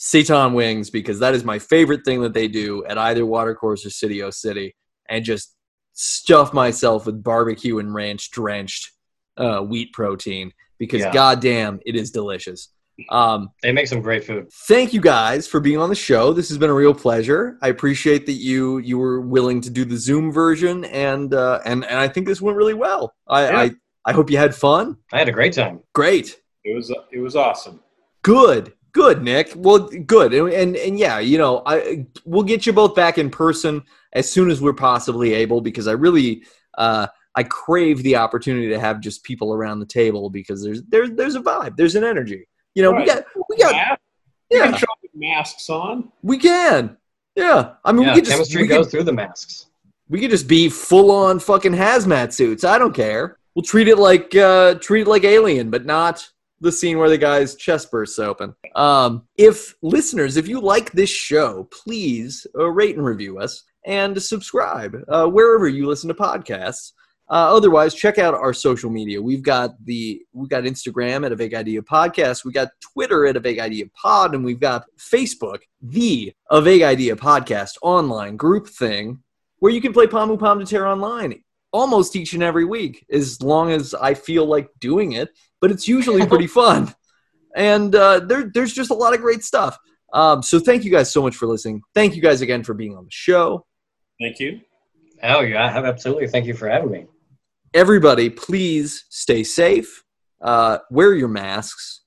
Seitan wings because that is my favorite thing that they do at either Watercourse or City O City, and just stuff myself with barbecue and ranch drenched uh, wheat protein because Yeah. goddamn, it is delicious. Um, <laughs> They make some great food. thank you guys for being on the show. This has been a real pleasure. I appreciate that you you were willing to do the Zoom version, and uh, and and I think this went really well. I Yeah. I, I hope you had fun. I had a great time. Great, It was it was awesome. good, good, Nick. Well, good, and and, and yeah, you know, I we'll get you both back in person as soon as we're possibly able because I really. Uh, I crave the opportunity to have just people around the table because there's there's there's a vibe, there's an energy. You know, we got we got Mask- yeah, can show masks on. we can. Yeah, I mean, Yeah, we could just chemistry we goes could, through the masks. we could just be full on fucking hazmat suits. I don't care. We'll treat it like uh, treat it like Alien, but not the scene where the guy's chest bursts open. Um, if listeners, if you like this show, please uh, rate and review us and subscribe uh, wherever you listen to podcasts. Uh, otherwise, check out our social media. We've got the we've got Instagram at a Vague Idea Podcast. We got Twitter at a Vague Idea Pod, and we've got Facebook, the a Vague Idea Podcast online group thing, where you can play Pamu Pom de Terre online almost each and every week, as long as I feel like doing it. But it's usually pretty <laughs> fun, and uh, there, there's just a lot of great stuff. Um, so thank you guys so much for listening. Thank you guys again for being on the show. Thank you. Oh yeah, absolutely. Thank you for having me. everybody please stay safe uh, wear your masks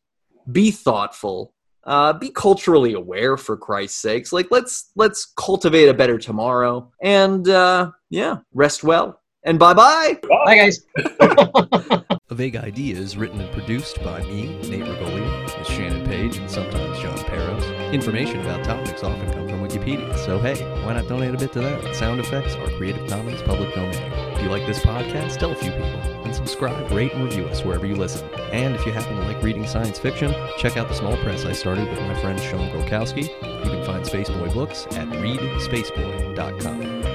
be thoughtful uh, be culturally aware for christ's sakes like let's let's cultivate a better tomorrow and uh, yeah rest well and bye-bye Bye guys. <laughs> A Vague Idea is written and produced by me, Nate Ragolia, Miss Shannon Page, and sometimes John Peros. Information about topics often come from Wikipedia, so hey, why not donate a bit to that? Sound effects are Creative Commons public domain. If you like this podcast, tell a few people, and subscribe, rate, and review us wherever you listen. And if you happen to like reading science fiction, check out the small press I started with my friend Sean Gorkowski. You can find Spaceboy books at readspaceboy.com.